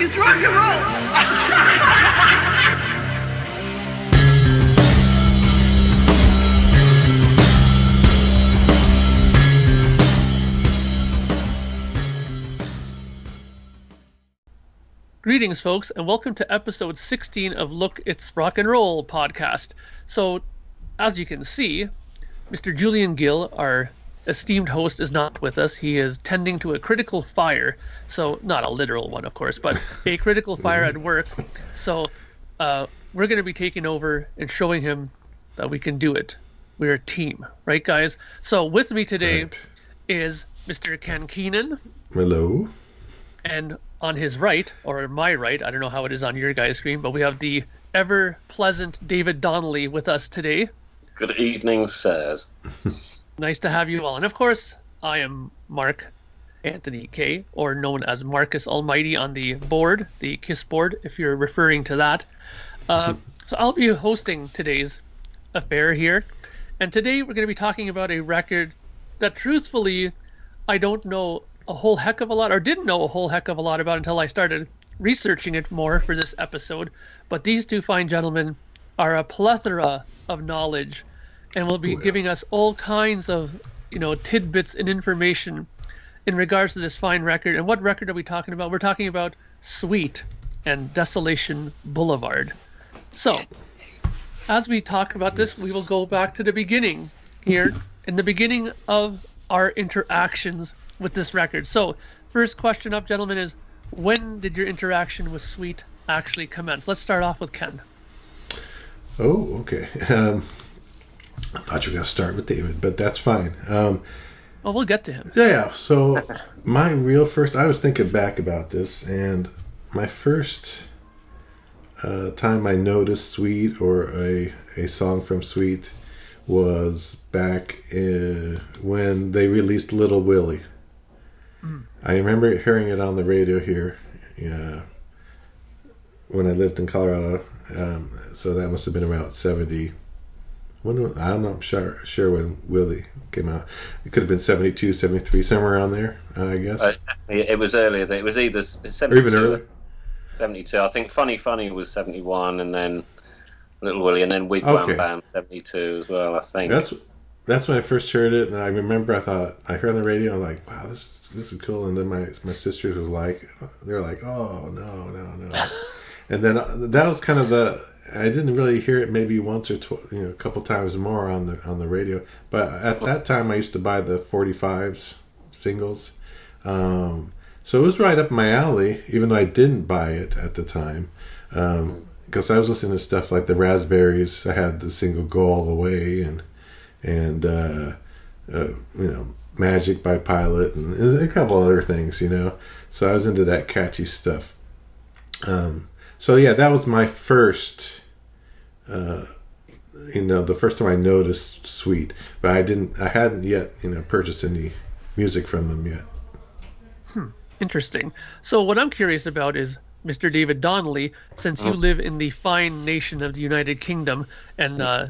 It's rock and roll. Greetings, folks, and welcome to episode 16 of Look It's Rock and Roll podcast. So, as you can see, Mr. Julian Gill, our esteemed host, is not with us. He is tending to a critical fire. So, not a literal one, of course, but a critical fire at work. So, uh, we're going to be taking over and showing him that we can do it. We're a team, right, guys? So, with me today Right. is Mr. Ken Keenan. Hello. And on his right, or my right, I don't know how it is on your guys' screen, but we have the ever pleasant David Donnelly with us today. Good evening, sirs. Nice to have you all. And of course, I am Mark Anthony K, or known as Marcus Almighty on the board, the KISS board, if you're referring to that. Uh, so I'll be hosting today's affair here. And today we're going to be talking about a record that truthfully I don't know a whole heck of a lot, or didn't know a whole heck of a lot about until I started researching it more for this episode. But these two fine gentlemen are a plethora of knowledge and will be Oh, yeah. giving us all kinds of, you know, tidbits and information in regards to this fine record. And what record are we talking about? We're talking about Sweet and Desolation Boulevard. So, as we talk about this, we will go back to the beginning here, in the beginning of our interactions with this record. So, first question up, gentlemen, is when did your interaction with Sweet actually commence? Let's start off with Ken. Oh, okay. Um, I thought you were going to start with David, but that's fine. Um, Well, we'll get to him. yeah, so my real first, I was thinking back about this, and my first uh, time I noticed Sweet or a, a song from Sweet was back in, when they released Little Willie. I remember hearing it on the radio here yeah, when I lived in Colorado. Um, so that must have been about 70. When, I don't know, I'm sure, sure when Willie came out. It could have been 72, 73, somewhere around there, I guess. Uh, it was earlier. than- It was either s- or 72, even earlier. 72. I think Funny Funny was 71, and then Little Willie, and then Wigwam Okay. Bam 72 as well. I think. That's that's when I first heard it, and I remember I thought I heard on the radio, I'm like, wow, this this is cool. And then my my sisters was like, they're like, oh no no no. and then uh, that was kind of the I didn't really hear it maybe once or tw- you know a couple times more on the on the radio. But at that time I used to buy the 45s singles. Um, so it was right up my alley, even though I didn't buy it at the time. Um, because I was listening to stuff like the Raspberries. I had the single "Go All the Way" and and uh, uh, you know Magic by Pilot and a couple other things, you know. So I was into that catchy stuff. Um, so yeah, that was my first, uh, you know, the first time I noticed Sweet, but I didn't, I hadn't yet, you know, purchased any music from them yet. Interesting. So what I'm curious about is Mr. David Donnelly, since you live in the fine nation of the United Kingdom, and uh,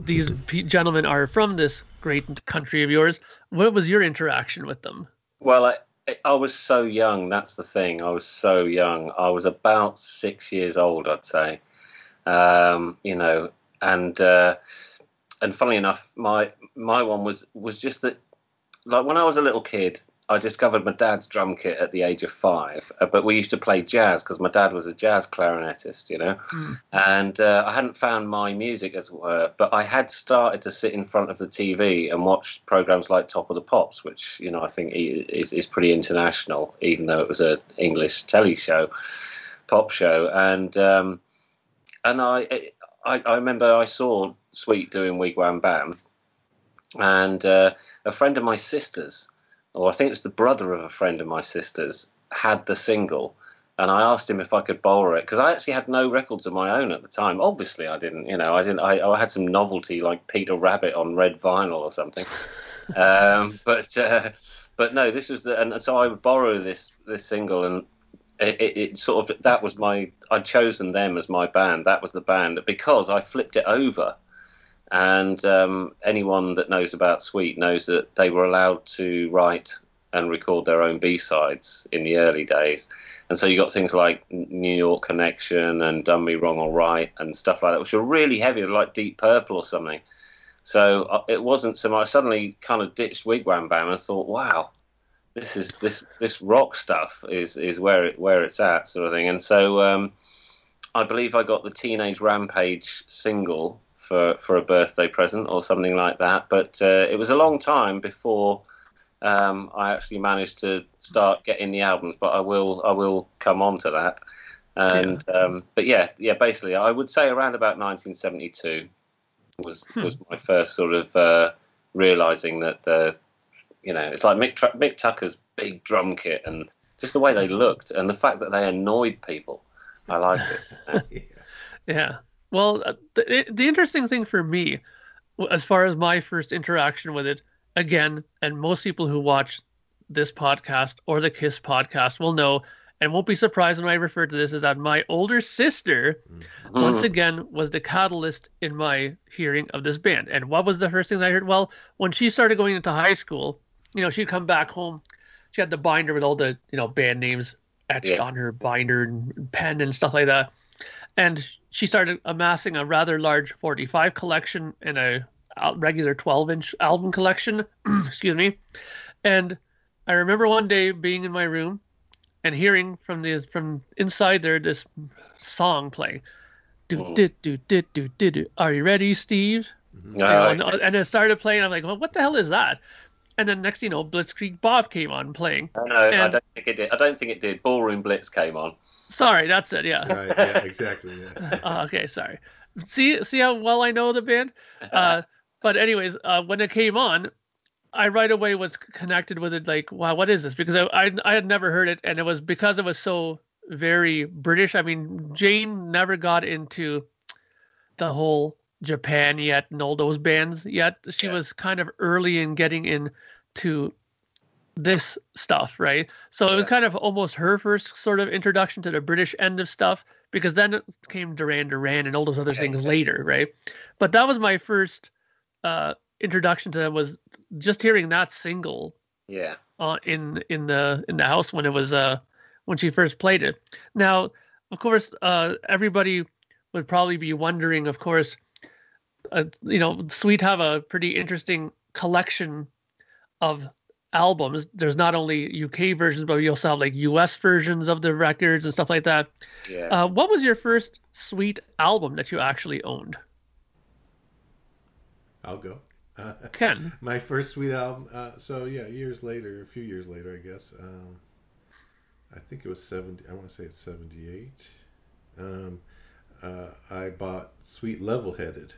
these pe- gentlemen are from this great country of yours, what was your interaction with them? Well, I, I was so young. That's the thing. I was so young. I was about six years old, I'd say. Um, you know, and uh, and funnily enough, my my one was was just that. Like when I was a little kid, I discovered my dad's drum kit at the age of five. uh, But we used to play jazz because my dad was a jazz clarinetist, you know. And uh, I hadn't found my music, as it were, but I had started to sit in front of the TV and watch programs like Top of the Pops, which you know I think is is pretty international, even though it was an English telly show, pop show. And um, and I, I I remember I saw Sweet doing Wigwam Bam, and uh, a friend of my sister's, or I think it was the brother of a friend of my sister's, had the single. And I asked him if I could borrow it because I actually had no records of my own at the time. Obviously, I didn't. You know, I didn't. I, I had some novelty like Peter Rabbit on red vinyl or something. um, but uh, but no, this was the. And so I would borrow this this single, and it, it, sort of that was my. I'd chosen them as my band. That was the band because I flipped it over And um, anyone that knows about Sweet knows that they were allowed to write and record their own B sides in the early days. And so you got things like New York Connection and Done Me Wrong Alright and stuff like that, which were really heavy, like Deep Purple or something. So uh, it wasn't so much. I suddenly kind of ditched Wigwam Bam and thought, wow, this is this this rock stuff is is where it where it's at sort of thing. And so um, I believe I got the Teenage Rampage single for for a birthday present or something like that. But uh, it was a long time before um, I actually managed to start getting the albums. But I will I will come on to that. And yeah. Um, but yeah yeah basically I would say around about 1972 was hmm. was my first sort of uh, realizing that the you know it's like Mick, Mick Tucker's big drum kit and just the way they looked and the fact that they annoyed people. I liked it. yeah. yeah. Well, uh, the, the interesting thing for me, as far as my first interaction with it, again, and most people who watch this podcast or the Kiss podcast will know and won't be surprised when I refer to this is that my older sister, mm-hmm. once again, was the catalyst in my hearing of this band. And what was the first thing that I heard? Well, when she started going into high school, you know, she'd come back home. She had the binder with all the, you know, band names etched yeah. on her binder and pen and stuff like that. And she started amassing a rather large 45 collection and a regular 12 inch album collection. Excuse me. And I remember one day being in my room and hearing from the from inside there this song playing. Do do do do do do do. Are you ready, Steve? Mm-hmm. and, and, it started playing. I'm like, well, what the hell is that? And then next, you know, Blitzkrieg Bop came on playing. No, and, I don't think it did. I don't think it did. Ballroom Blitz came on. Sorry, that's it. Yeah. Right. Yeah. Exactly. Yeah. uh, okay. Sorry. See, see how well I know the band. Uh, but anyways, uh, when it came on, I right away was connected with it. Like, wow, what is this? Because I, I, I had never heard it, and it was because it was so very British. I mean, Jane never got into the whole Japan yet and all those bands yet. She yeah. was kind of early in getting into this stuff, right? So it was kind of almost her first sort of introduction to the British end of stuff because then it came Duran Duran and all those other things later, right? But that was my first uh, introduction to them was just hearing that single. Yeah. Uh, in in the in the house when it was uh when she first played it. Now, of course, uh, everybody would probably be wondering, of course, uh, you know, Sweet have a pretty interesting collection of albums. There's not only UK versions, but you also have like US versions of the records and stuff like that. Yeah. Uh, what was your first Sweet album that you actually owned? I'll go. Uh, Ken. my first Sweet album. Uh, so yeah, years later, a few years later, I guess. Um, I think it was 70. I want to say it's 78. Um, uh, I bought Sweet Level Headed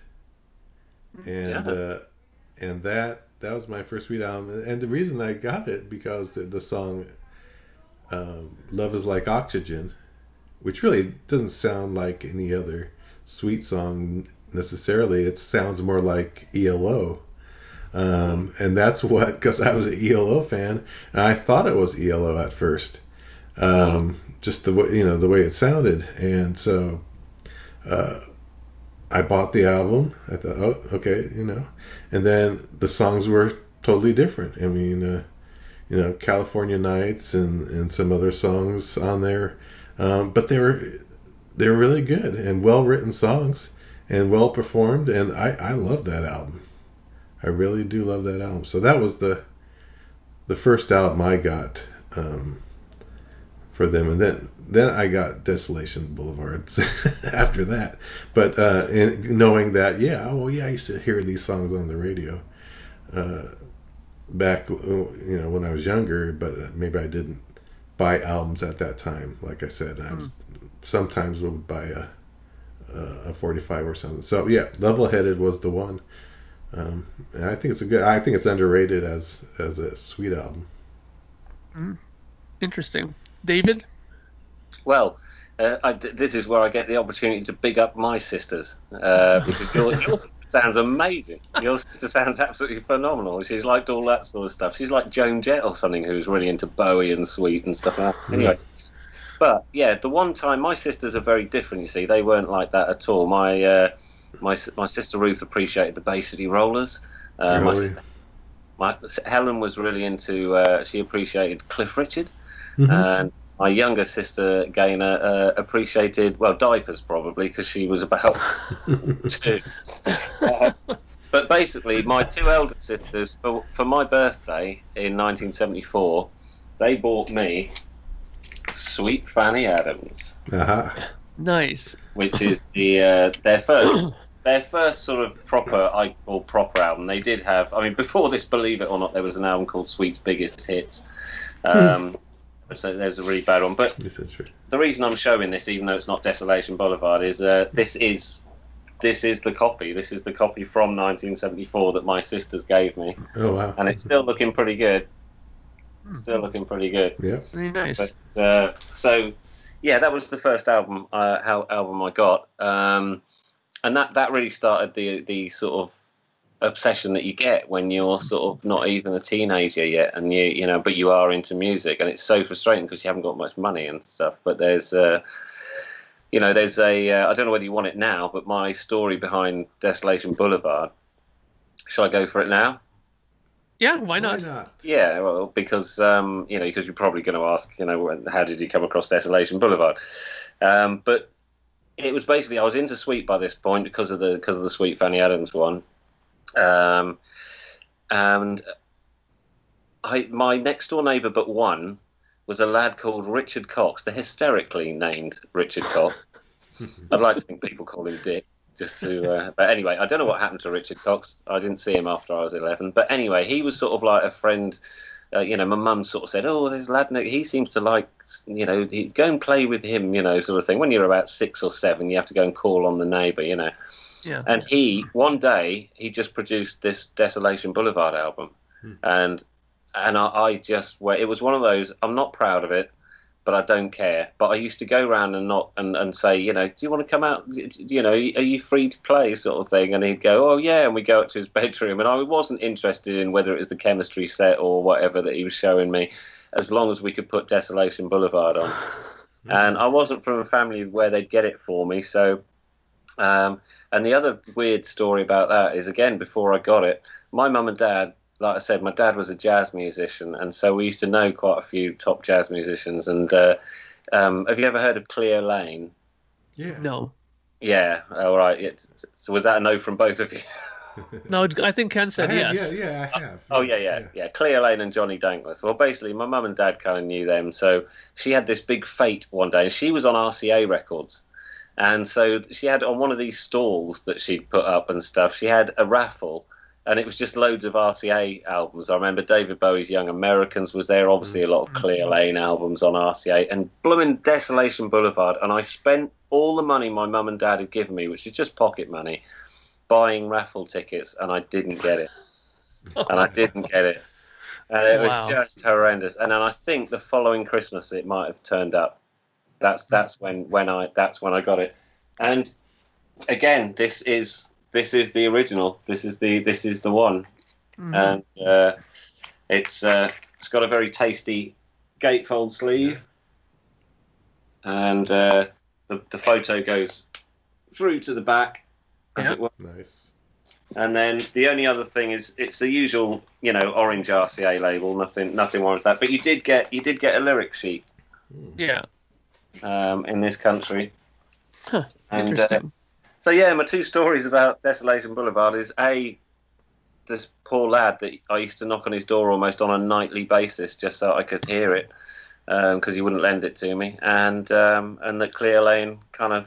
and yeah. uh, and that that was my first Sweet album. And the reason I got it because the, the song um, "Love Is Like Oxygen," which really doesn't sound like any other Sweet song necessarily. It sounds more like ELO. Um, and that's what, because I was an ELO fan, and I thought it was ELO at first, um, just the way you know the way it sounded, and so uh, I bought the album. I thought, oh, okay, you know, and then the songs were totally different. I mean, uh, you know, California Nights and and some other songs on there, um, but they were they were really good and well written songs and well performed, and I I love that album. I really do love that album. So that was the the first album I got. Um, for them. And then then I got Desolation Boulevard after that. But uh, knowing that, yeah, oh yeah, I used to hear these songs on the radio uh, back, you know, when I was younger. But maybe I didn't buy albums at that time. Like I said, I was, mm. sometimes would buy a a 45 or something. So yeah, Level Headed was the one. Um, and I think it's a good. I think it's underrated as as a sweet album. Mm. Interesting. David? Well, uh, I, this is where I get the opportunity to big up my sisters uh, because your, your sister sounds amazing. Your sister sounds absolutely phenomenal. She's liked all that sort of stuff. She's like Joan Jett or something who's really into Bowie and Sweet and stuff like that. Hmm. Anyway, but yeah, the one time my sisters are very different. You see, they weren't like that at all. My uh, my my sister Ruth appreciated the Bay City Rollers. Uh, my sister my Helen was really into. Uh, she appreciated Cliff Richard, Mhm. and my younger sister Gaynor uh, appreciated well diapers probably because she was about two. Uh, but basically, my two elder sisters for for my birthday in 1974, they bought me Sweet Fanny Adams uh-huh. Nice. which is the uh, their first their first sort of proper I call proper album. They did have, I mean, before this, believe it or not, there was an album called Sweet's Biggest Hits. Um, so there's a really bad one, but Yes, that's true. the reason I'm showing this, even though it's not Desolation Boulevard, is uh, this is this is the copy. This is the copy from 1974 that my sisters gave me, Oh wow. and it's still looking pretty good. Still looking pretty good. Yeah. Very nice. But, uh, so yeah, that was the first album uh, album I got, um, and that that really started the the sort of obsession that you get when you're sort of not even a teenager yet, and you you know, but you are into music, and it's so frustrating because you haven't got much money and stuff. But there's uh, you know, there's a uh, I don't know whether you want it now, but my story behind Desolation Boulevard. Shall I go for it now? yeah, why not? Why not? Yeah, well, because um, you know, because you're probably going to ask, you know, how did you come across Desolation Boulevard? Um, but it was basically I was into Sweet by this point because of the because of the Sweet Fanny Adams one, um, and I my next door neighbour but one was a lad called Richard Cox, the hysterically named Richard Cox. I'd like to think people call him Dick. Just to, uh, but anyway, I don't know what happened to Richard Cox. I didn't see him after I was 11. But anyway, he was sort of like a friend. Uh, you know, my mum sort of said, "Oh, this lad. He seems to like, you know, go and play with him, you know, sort of thing." When you're about six or seven, you have to go and call on the neighbour, you know. Yeah. And he, one day, he just produced this Desolation Boulevard album, hmm. and and I, I just, well, it was one of those. I'm not proud of it, but I don't care. But I used to go around and not and, and say, you know, do you want to come out? You know, are you free to play, sort of thing? And he'd go, oh yeah, and we go up to his bedroom, and I wasn't interested in whether it was the chemistry set or whatever that he was showing me, as long as we could put Desolation Boulevard on. and I wasn't from a family where they'd get it for me, so. Um, and the other weird story about that is again before I got it, my mum and dad, like I said, my dad was a jazz musician, and so we used to know quite a few top jazz musicians. And uh, um, have you ever heard of Cleo Laine? Yeah. No. Yeah, all right. It's, so was that a no from both of you? No, I think Ken I said have- yes. Yeah, yeah, I have. Oh yeah, yes, yeah, yeah. Cleo Laine and Johnny Dankworth. Well, basically, my mum and dad kind of knew them, so she had this big fate one day, and she was on RCA Records, and so she had on one of these stalls that she'd put up and stuff. She had a raffle, and it was just loads of RCA albums. I remember David Bowie's Young Americans was there. Obviously, a lot of Cleo mm-hmm. Laine albums on RCA, and blooming Desolation Boulevard. And I spent all the money my mum and dad had given me, which is just pocket money, buying raffle tickets, and I didn't get it and I didn't get it. And it was Wow. just horrendous. And then I think the following Christmas it might have turned up. That's that's when when I that's when I got it. And again, this is this is the original. This is the this is the one. Mhm. And uh, it's uh, it's got a very tasty gatefold sleeve, and uh, the the photo goes through to the back. as Yeah. it were. Nice. And then the only other thing is it's the usual, you know, orange RCA label. Nothing, nothing wrong with that. But you did get, you did get a lyric sheet Yeah. Um, in this country. Huh. And, uh, Interesting. So yeah, my two stories about Desolation Boulevard is a this poor lad that I used to knock on his door almost on a nightly basis just so I could hear it because he wouldn't lend it to me, and um, and that Cleo Laine kind of.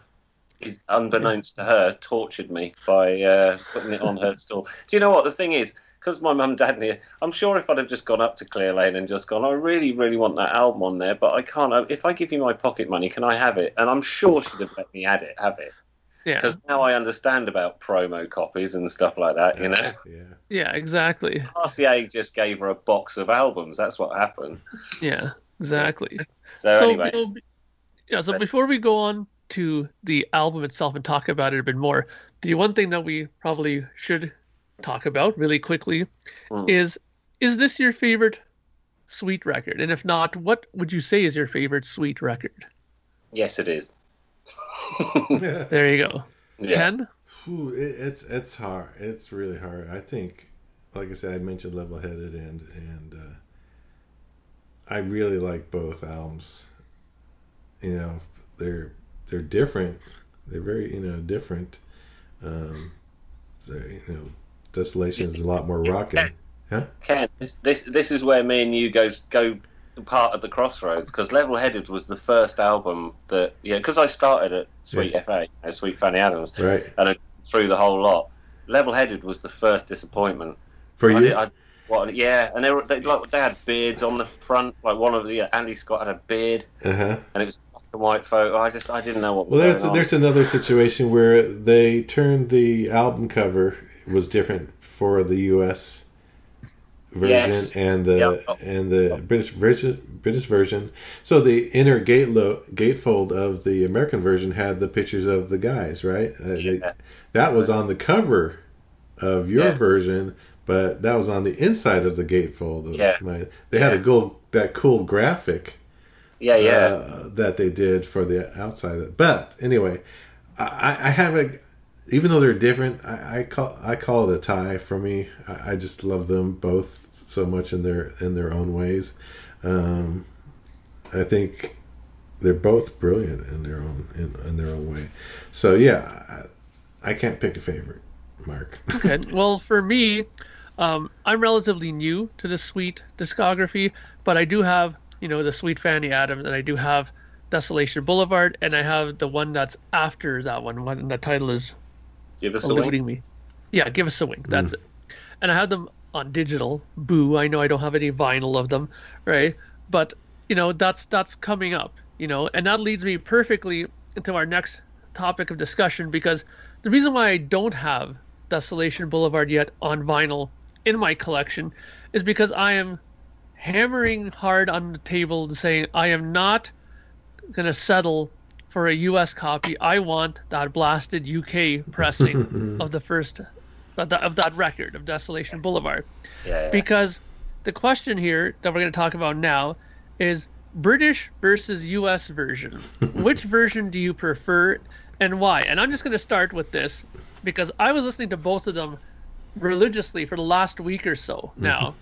Is unbeknownst to her, tortured me by uh, putting it on her stall. Do you know what the thing is? Because my mum and dad knew, I'm sure if I'd have just gone up to Cleo Laine and just gone, I really, really want that album on there, but I can't. Uh, if I give you my pocket money, can I have it? And I'm sure she'd have let me have it, have it yeah. because now I understand about promo copies and stuff like that. You know, Yeah. Yeah. Exactly. RCA just gave her a box of albums. That's what happened. Yeah. Exactly. So, anyway, Bill, yeah. So before we go on to the album itself and talk about it a bit more, the one thing that we probably should talk about really quickly Hmm. is is this your favorite sweet record? And if not, what would you say is your favorite sweet record? yes, it is. There you go. yeah. Ken? Ooh, it, it's it's hard. It's really hard. I think like I said, I mentioned Level Headed and and uh, I really like both albums. You know, they're they're different. They're very you know different. Um, you know, Desolation is a lot more rocking. Huh? Ken, this, this this is where me and you go go part of the crossroads because Level Headed was the first album that yeah because I started at Sweet Yeah. FA, you know, Sweet Fanny Adams, Right. and I through the whole lot. Level Headed was the first disappointment. For I you? did- I- what, yeah, and they were they, like they had beards on the front. Like one of the yeah, Andy Scott had a beard, uh huh. and it was a black and white photo. I just I didn't know what was Well, there's going on. there's another situation where they turned the album cover was different for the U.S. version Yes. and the Yep. and the British version British version. So the inner gate lo- gatefold of the American version had the pictures of the guys, right? Uh, they- Yeah. that was on the cover of your Yeah. version, but that was on the inside of the gatefold. Of Yeah. my, they had a Yeah. cool that cool graphic yeah, yeah. uh, that they did for the outside. But anyway, I, I have a, even though they're different, I, I call I call it a tie for me. I, I just love them both so much in their in their own ways. Um, I think they're both brilliant in their own in, in their own way. So yeah, I, I can't pick a favorite, Mark. Okay. Well, for me, um, I'm relatively new to the Sweet discography, but I do have, you know, the Sweet Fanny Adams, and I do have Desolation Boulevard, and I have the one that's after that one. One the title is Give us oh, a wink. me. Yeah, give us a wink. That's mm. it. And I have them on digital. Boo! I know I don't have any vinyl of them, right? But you know that's that's coming up. You know, and that leads me perfectly into our next topic of discussion because the reason why I don't have Desolation Boulevard yet on vinyl in my collection is because I am hammering hard on the table and saying I am not gonna settle for a US copy. I want that blasted UK pressing mm-hmm. of the first of that, of that record of Desolation Boulevard. Yeah, yeah. Because the question here that we're going to talk about now is British versus US version. Which version do you prefer and why? And I'm just going to start with this because I was listening to both of them religiously for the last week or so mm-hmm. now.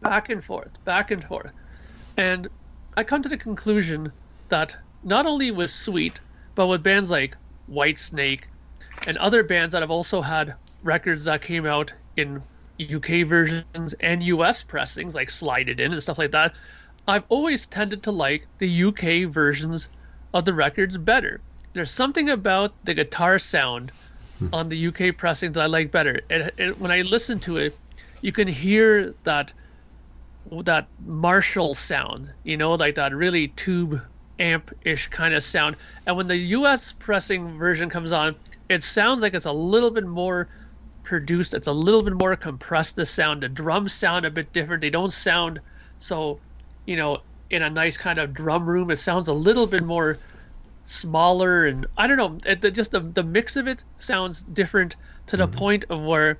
back and forth, back and forth. And I come to the conclusion that not only with Sweet, but with bands like Whitesnake and other bands that have also had records that came out in UK versions and US pressings, like Slide It In and stuff like that, I've always tended to like the UK versions of the records better. There's something about the guitar sound hmm. on the UK pressing that I like better. And, and when I listen to it, you can hear that that Marshall sound, you know, like that really tube amp-ish kind of sound. And when the US pressing version comes on, it sounds like it's a little bit more produced. It's a little bit more compressed. The sound, the drums sound a bit different. They don't sound so, you know, in a nice kind of drum room. It sounds a little bit more smaller and I don't know. It, the, just the the mix of it sounds different to the mm-hmm. point of where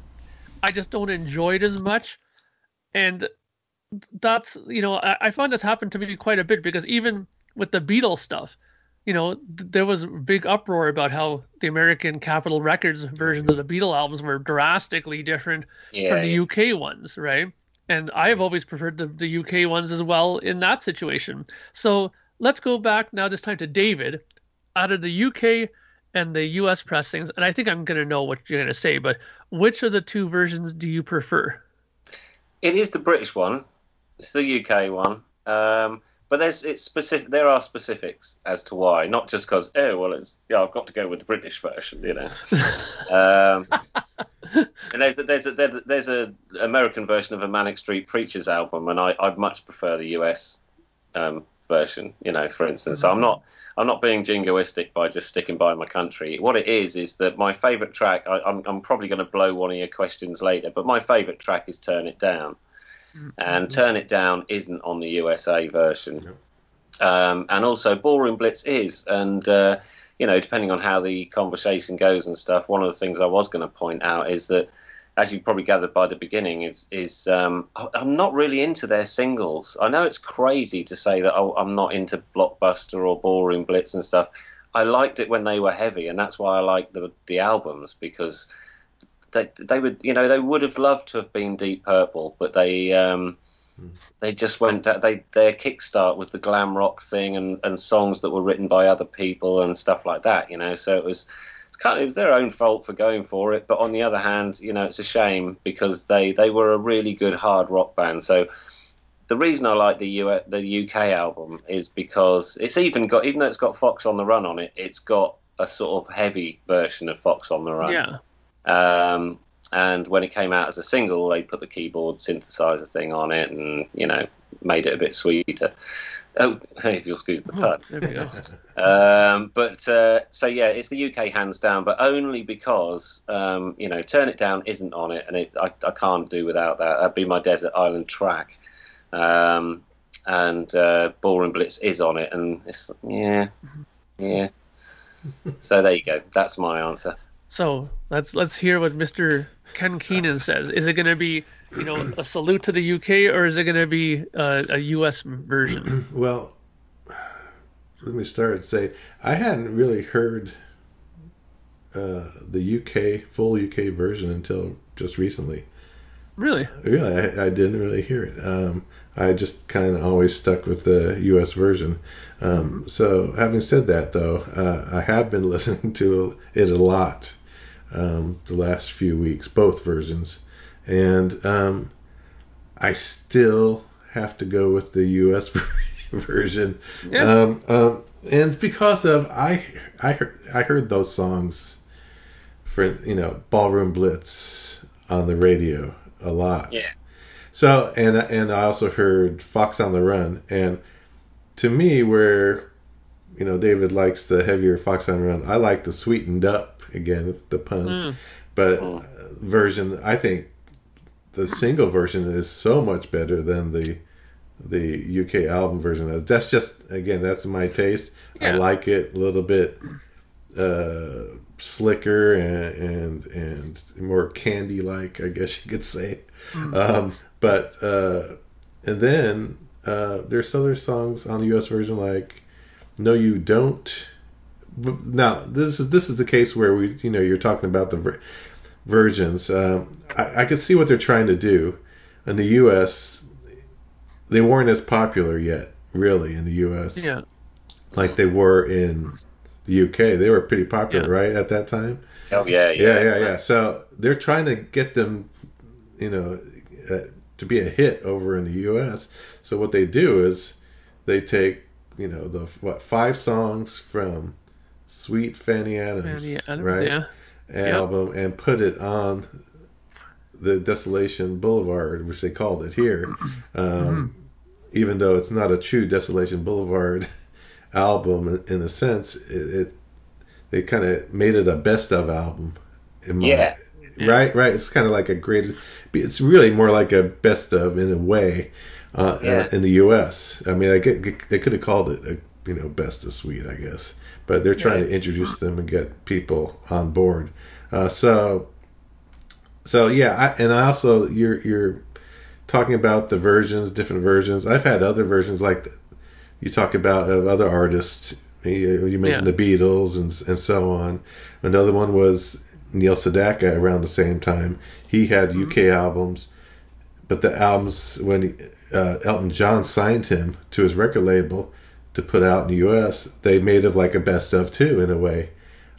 I just don't enjoy it as much. And that's you know I, I find this happened to me quite a bit because even with the Beatles stuff, you know th- there was big uproar about how the American Capitol Records versions of the Beatle albums were drastically different yeah, from the UK ones, right? And I have always preferred the, the UK ones as well in that situation. So let's go back now this time to David. Out of the UK and the US pressings, and I think I'm gonna know what you're gonna say, but which of the two versions do you prefer? It is the British one. It's the UK one. Um, but there's it's specific. There are specifics as to why, not just because oh well, it's yeah I've got to go with the British version, you know. um, and there's a, there's a there's a American version of a Manic Street Preachers album, and I I'd much prefer the US um, version, you know, for instance. So I'm not I'm not being jingoistic by just sticking by my country. What it is is that my favourite track. I, I'm I'm probably going to blow one of your questions later, but my favourite track is Turn It Down, and Turn It Down isn't on the USA version, um, and also Ballroom Blitz is, and uh, you know, depending on how the conversation goes and stuff, one of the things I was going to point out is that. As you probably gathered by the beginning, is is um, I'm not really into their singles. I know it's crazy to say that oh, I'm not into Blockbuster or Ballroom Blitz and stuff. I liked it when they were heavy, and that's why I like the the albums because they they would you know they would have loved to have been Deep Purple, but they um, they just went they their kickstart was the glam rock thing and and songs that were written by other people and stuff like that. You know, so it was it's kind of their own fault for going for it. But on the other hand, you know, it's a shame because they they were a really good hard rock band. So the reason I like the U the UK album is because it's even got even though it's got Fox on the Run on it, it's got a sort of heavy version of Fox on the Run. Yeah. Um, and when it came out as a single, they put the keyboard synthesizer thing on it, and you know, made it a bit sweeter. Oh, if you'll excuse the pun. Oh, there we go. Um, but uh, so yeah, it's the UK hands down, but only because um, you know, Turn It Down isn't on it, and it, I, I can't do without that. That'd be my Desert Island track. Um, and uh, Ballroom Blitz is on it, and it's yeah, yeah. so there you go. That's my answer. So let's let's hear what Mr. Ken Keenan says. Is it going to be, you know, a salute to the UK, or is it going to be uh, a US version? Well, let me start and say I hadn't really heard uh, the UK full UK version until just recently. Really? Really, I, I didn't really hear it. Um, I just kind of always stuck with the U.S. version. Um, so, having said that, though, uh, I have been listening to it a lot um, the last few weeks, both versions, and um, I still have to go with the U.S. version. Yeah. Um, um, and because of I I heard, I heard those songs for you know Ballroom Blitz on the radio a lot. Yeah. So and and I also heard Fox on the Run, and to me, where you know David likes the heavier Fox on the Run, I like the sweetened up again, the pun, Mm. but Mm. uh, version. I think the single version is so much better than the the UK album version. That's just again, that's my taste. I like it a little bit uh, slicker and, and and more candy like, I guess you could say. Um, but uh, and then uh, there's other songs on the US version like No You Don't. But Now this is this is the case where we you know you're talking about the ver- versions. Um, I, I can see what they're trying to do. In the US, they weren't as popular yet, really, in the US Yeah. like they were in the UK. They were pretty popular, Yeah. right, at that time. Oh yeah, yeah, Yeah, yeah, yeah. So they're trying to get them, you know, uh, to be a hit over in the US. So what they do is they take, you know, the what five songs from Sweet Fanny Adams, Fanny Adams, right, Yeah. album, and put it on the Desolation Boulevard, which they called it here. Um, Even though it's not a true Desolation Boulevard album in, in a sense, it, it they kind of made it a best of album. In my, Yeah. Right, right. It's kind of like a great. It's really more like a best of in a way. Uh, Yeah. uh, in the U.S. I mean, I get, they could have called it a you know best of Sweet, I guess, but they're trying Right. to introduce them and get people on board. Uh, so, so yeah, I, and I also you're you're talking about the versions, different versions. I've had other versions like you talk about of other artists. You you mentioned Yeah. the Beatles and and so on. Another one was Neil Sedaka around the same time. He had Mm-hmm. UK albums, but the albums when he, uh, Elton John signed him to his record label to put out in the US, they made it like a best of too in a way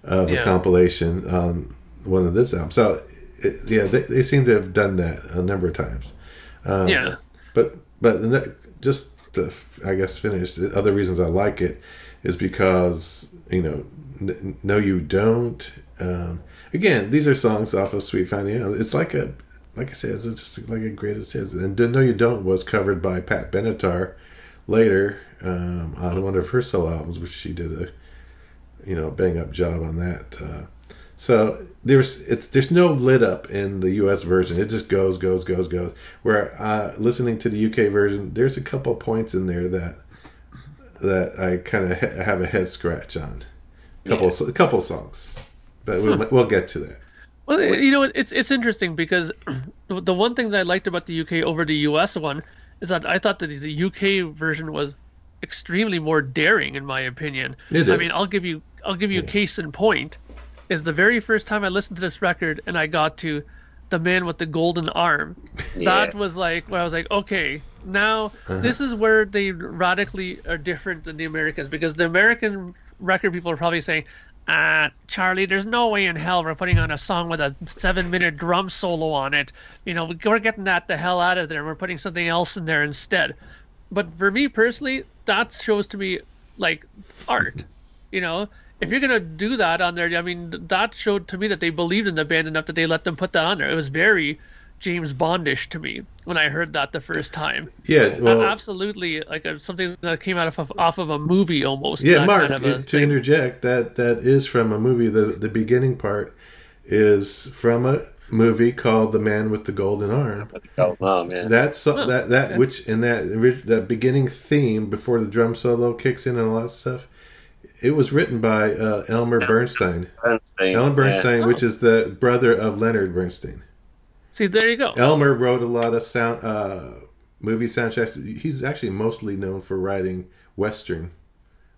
of a compilation on one of this album. So it, yeah, they, they seem to have done that a number of times. Um, Yeah. But but just to I guess finish the other reasons I like it is because you know n- no you don't. Um, again, these are songs off of Sweet Fanny Adams. It's like a like I said, it's just like a greatest hits. And No You Don't was covered by Pat Benatar later um, on one of her solo albums, which she did a you know bang up job on that. Uh, so there's it's there's no lit up in the U.S. version. It just goes goes goes goes. Where uh, listening to the U.K. version, there's a couple points in there that that I kind of ha- have a head scratch on. Couple a couple songs, but we'll, we'll get to that. Well, you know, it's it's interesting because the one thing that I liked about the UK over the US one is that I thought that the UK version was extremely more daring, in my opinion. It I is. mean, I'll give you I'll give you Yeah. case in point. is the very first time I listened to this record and I got to the man with the golden arm. Yeah. That was like where I was like, okay, now this is where they radically are different than the Americans because the American record people are probably saying, uh, Charlie, there's no way in hell we're putting on a song with a seven minute drum solo on it. You know, we're getting that the hell out of there. We're putting something else in there instead. But for me personally, that shows to me like art. You know, if you're gonna do that on there, I mean, that showed to me that they believed in the band enough that they let them put that on there. It was very James Bondish to me when I heard that the first time. Yeah, Well, absolutely, like something that came out of off of a movie almost. yeah, Mark. kind of to thing. interject, that that is from a movie. The the beginning part is from a movie called The Man with the Golden Arm. Golden arm, yeah. That so, Oh, that that okay. which in that that beginning theme before the drum solo kicks in and all that stuff, it was written by uh, Elmer Bernstein. Bernstein. Alan yeah. Bernstein, Oh. which is the brother of Leonard Bernstein. See, there you go. Elmer wrote a lot of sound uh, movie soundtracks. He's actually mostly known for writing western.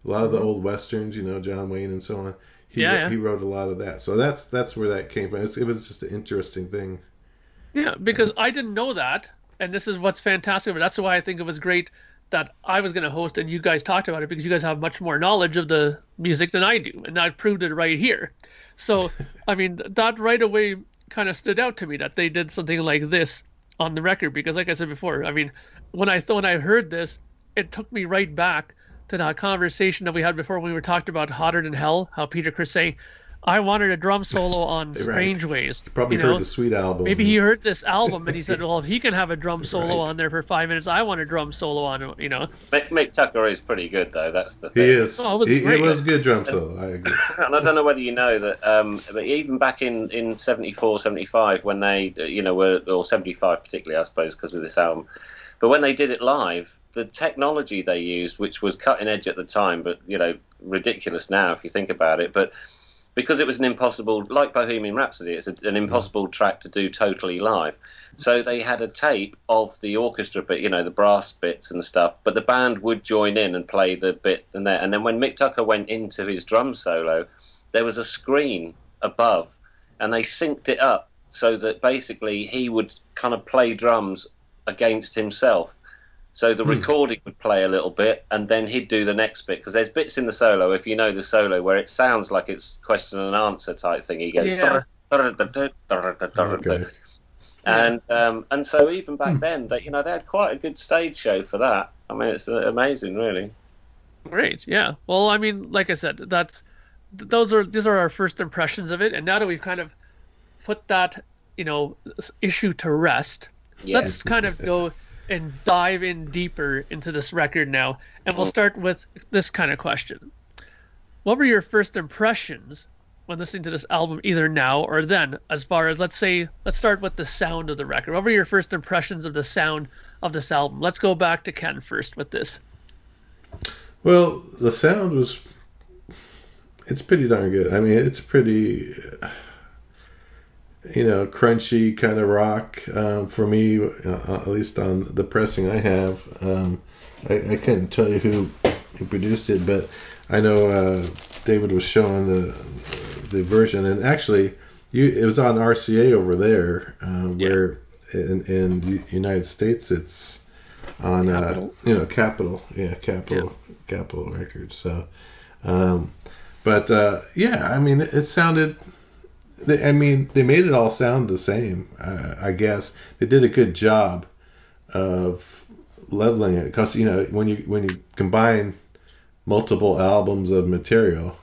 A lot of the old westerns, you know, John Wayne and so on. He. Yeah, yeah. he wrote a lot of that. So that's that's where that came from. It's, it was just an interesting thing. Yeah, because I didn't know that, and this is what's fantastic. But that's why I think it was great that I was going to host and you guys talked about it because you guys have much more knowledge of the music than I do, and I proved it right here. So, I mean, that right away kind of stood out to me that they did something like this on the record because, like I said before, I mean, when I when I heard this, it took me right back to that conversation that we had before when we were talking about Hotter Than Hell, how Peter Criss saying, "I wanted a drum solo on Right. Strange Ways." Probably you heard know? the Sweet album. Maybe he heard this album and he said, "Well, if he can have a drum solo Right. on there for five minutes, I want a drum solo on it." You know? Mick, Mick Tucker is pretty good though. That's the He thing. is. Oh, it was he, great. it was a good drum solo. I agree. And I don't know whether you know that, um, but even back in, in 74, 75, when they, uh, you know, were, or 75 particularly, I suppose, because of this album, but when they did it live, the technology they used, which was cutting edge at the time, but, you know, ridiculous now if you think about it, but because it was an impossible, like Bohemian Rhapsody, it's a, an impossible track to do totally live. So they had a tape of the orchestra bit, you know, the brass bits and stuff, but the band would join in and play the bit and there. And then when Mick Tucker went into his drum solo, there was a screen above, and they synced it up so that basically he would kind of play drums against himself. So the recording would play a little bit, and then he'd do the next bit because there's bits in the solo, if you know the solo, where it sounds like it's question and answer type thing. He goes. Yeah. Okay. And um, and so even back then, that you know they had quite a good stage show for that. I mean, it's uh, amazing, really. Great. Yeah. Well, I mean, like I said, that's those are these are our first impressions of it, and now that we've kind of put that you know issue to rest, Yeah. let's kind of go and dive in deeper into this record now, and we'll mm. start with this kind of question: What were your first impressions when listening to this album, either now or then? As far as let's say, let's start with the sound of the record. What were your first impressions of the sound of this album? Let's go back to Ken first with this. Well, the sound was. It's pretty darn good. I mean, it's pretty. Uh, You know, crunchy kind of rock um, for me, uh, at least on the pressing I have. Um, I, I couldn't tell you who who produced it, but I know uh, David was showing the the version, and actually, you it was on RCA over there, uh, where in in the United States it's on uh, you know Capitol, yeah, Capitol, Capitol Records. So, um, but uh, yeah, I mean, it, it sounded. They- I mean, they made it all sound the same. Uh, I guess they did a good job of leveling it because you know when you when you combine multiple albums of material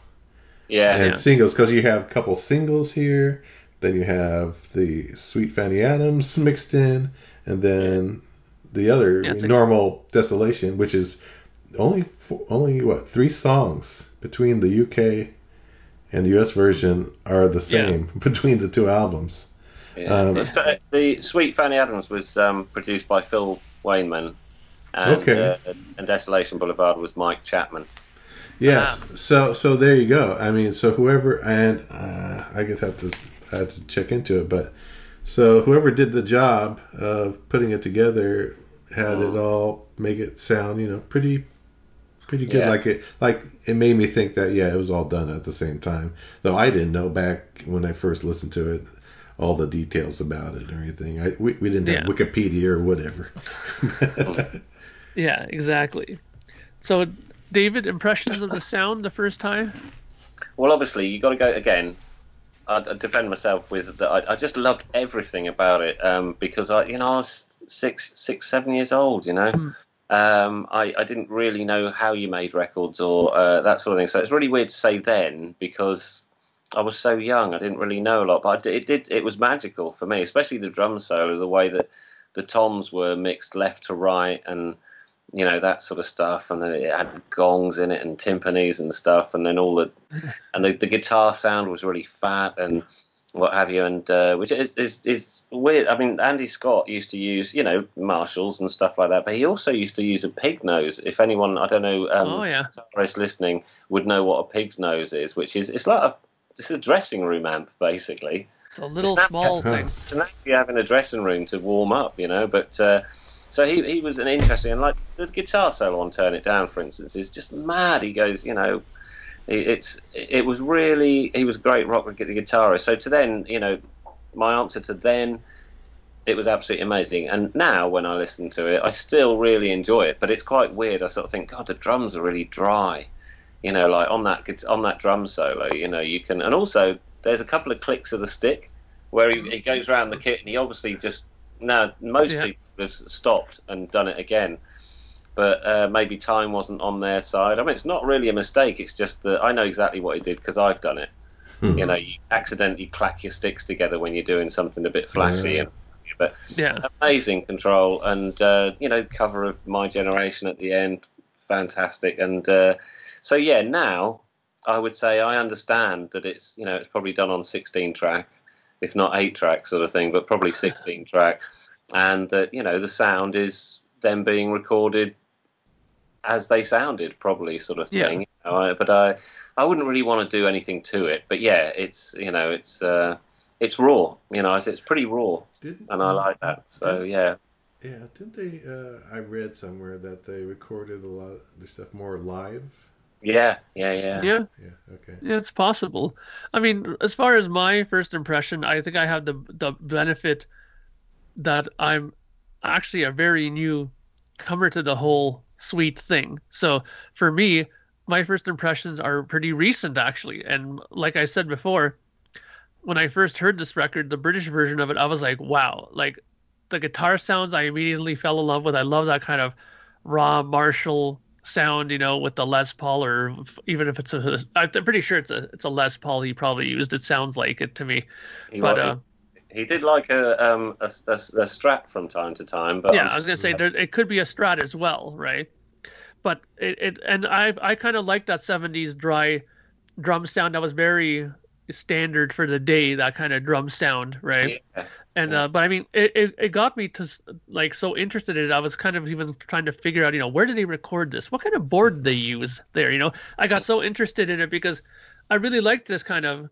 Yeah. and Yeah. singles because you have a couple singles here, then you have the Sweet Fanny Adams mixed in, and then the other Yeah, it's like- normal Desolation, which is only four, only what three songs between the UK and the US version are the Yeah. same between the two albums. Yeah. Um, the, the Sweet Fanny Adams was um, produced by Phil Wainman, and, Okay. uh, and Desolation Boulevard was Mike Chapman. Yes. Ah. So so there you go. I mean, so whoever and uh, I could have to I have to check into it, but so whoever did the job of putting it together had it all make it sound you know pretty pretty good. Yeah. Like it, like it made me think that yeah, it was all done at the same time. Though I didn't know back when I first listened to it all the details about it or anything. I we, we didn't have Yeah. Wikipedia or whatever. Yeah, exactly. So, David, impressions of the sound the first time? Well, obviously, you got to go again. I I defend myself with that. I, I just loved everything about it um, because I, you know, I was six, six, seven years old. You know, Mm. Um, I, I didn't really know how you made records or uh, that sort of thing. So it's really weird to say then because I was so young. I didn't really know a lot, but it did. It was magical for me, especially the drum solo, the way that the toms were mixed left to right and you know that sort of stuff and then it had gongs in it and timpanis and stuff and then all the and the, the guitar sound was really fat and what have you and uh, which is, is is weird i mean andy scott used to use you know marshalls and stuff like that but he also used to use a pig nose if anyone i don't know um Oh, yeah. listening would know what a pig's nose is which is it's like a it's a dressing room amp basically It's a little It's small thing. to now be having a dressing room to warm up, you know. But uh, so he he was an interesting and like the guitar solo on "Turn It Down," for instance, is just mad. He goes, you know, it's it was really he was a great rock guitarist. So to then, you know, my answer to then. It was absolutely amazing, and now when I listen to it, I still really enjoy it. But it's quite weird. I sort of think, God, the drums are really dry, you know, like on that on that drum solo. You know, you can, and also there's a couple of clicks of the stick where he, he goes around the kit and he obviously just now most Yeah. people have stopped and done it again but uh, maybe time wasn't on their side i mean it's not really a mistake it's just that i know exactly what he did because i've done it Hmm. you know you accidentally clack your sticks together when you're doing something a bit flashy Yeah. and but Yeah. amazing control and uh, you know cover of my generation at the end fantastic and uh, so yeah now i would say i understand that it's you know it's probably done on 16 track if not 8 track sort of thing but probably 16 track and that you know the sound is them being recorded as they sounded probably sort of Yeah. thing you know, I- but i i wouldn't really want to do anything to it but yeah it's you know it's uh it's raw you know it's, it's pretty raw Didn't, and I like that. So yeah, Yeah, didn't they? Uh, I read somewhere that they recorded a lot of the stuff more live. yeah, yeah, yeah. Yeah. Yeah. Okay. Yeah, it's possible. I mean, as far as my first impression, I think I have the the benefit that I'm actually a very new comer to the whole sweet thing. So for me, my first impressions are pretty recent actually. And like I said before, when I first heard this record, the British version of it, I was like, wow, like the guitar sounds I immediately fell in love with. I love that kind of raw Marshall sound, you know, with the Les Paul or even if it's a I'm pretty sure it's a it's a Les Paul he probably used. It sounds like it to me. But uh he did like a um a, a, a Strat from time to time, but yeah, I'm I was gonna say there, it could be a Strat as well, right? But it, it and I I kind of like that '70s dry drum sound that was very standard for the day. That kind of drum sound, right? yeah, And Yeah. uh, but I mean, it, it, it got me to like so interested in it. I was kind of even trying to figure out, you know, where did they record this? What kind of board did they use there? You know, I got so interested in it because I really liked this kind of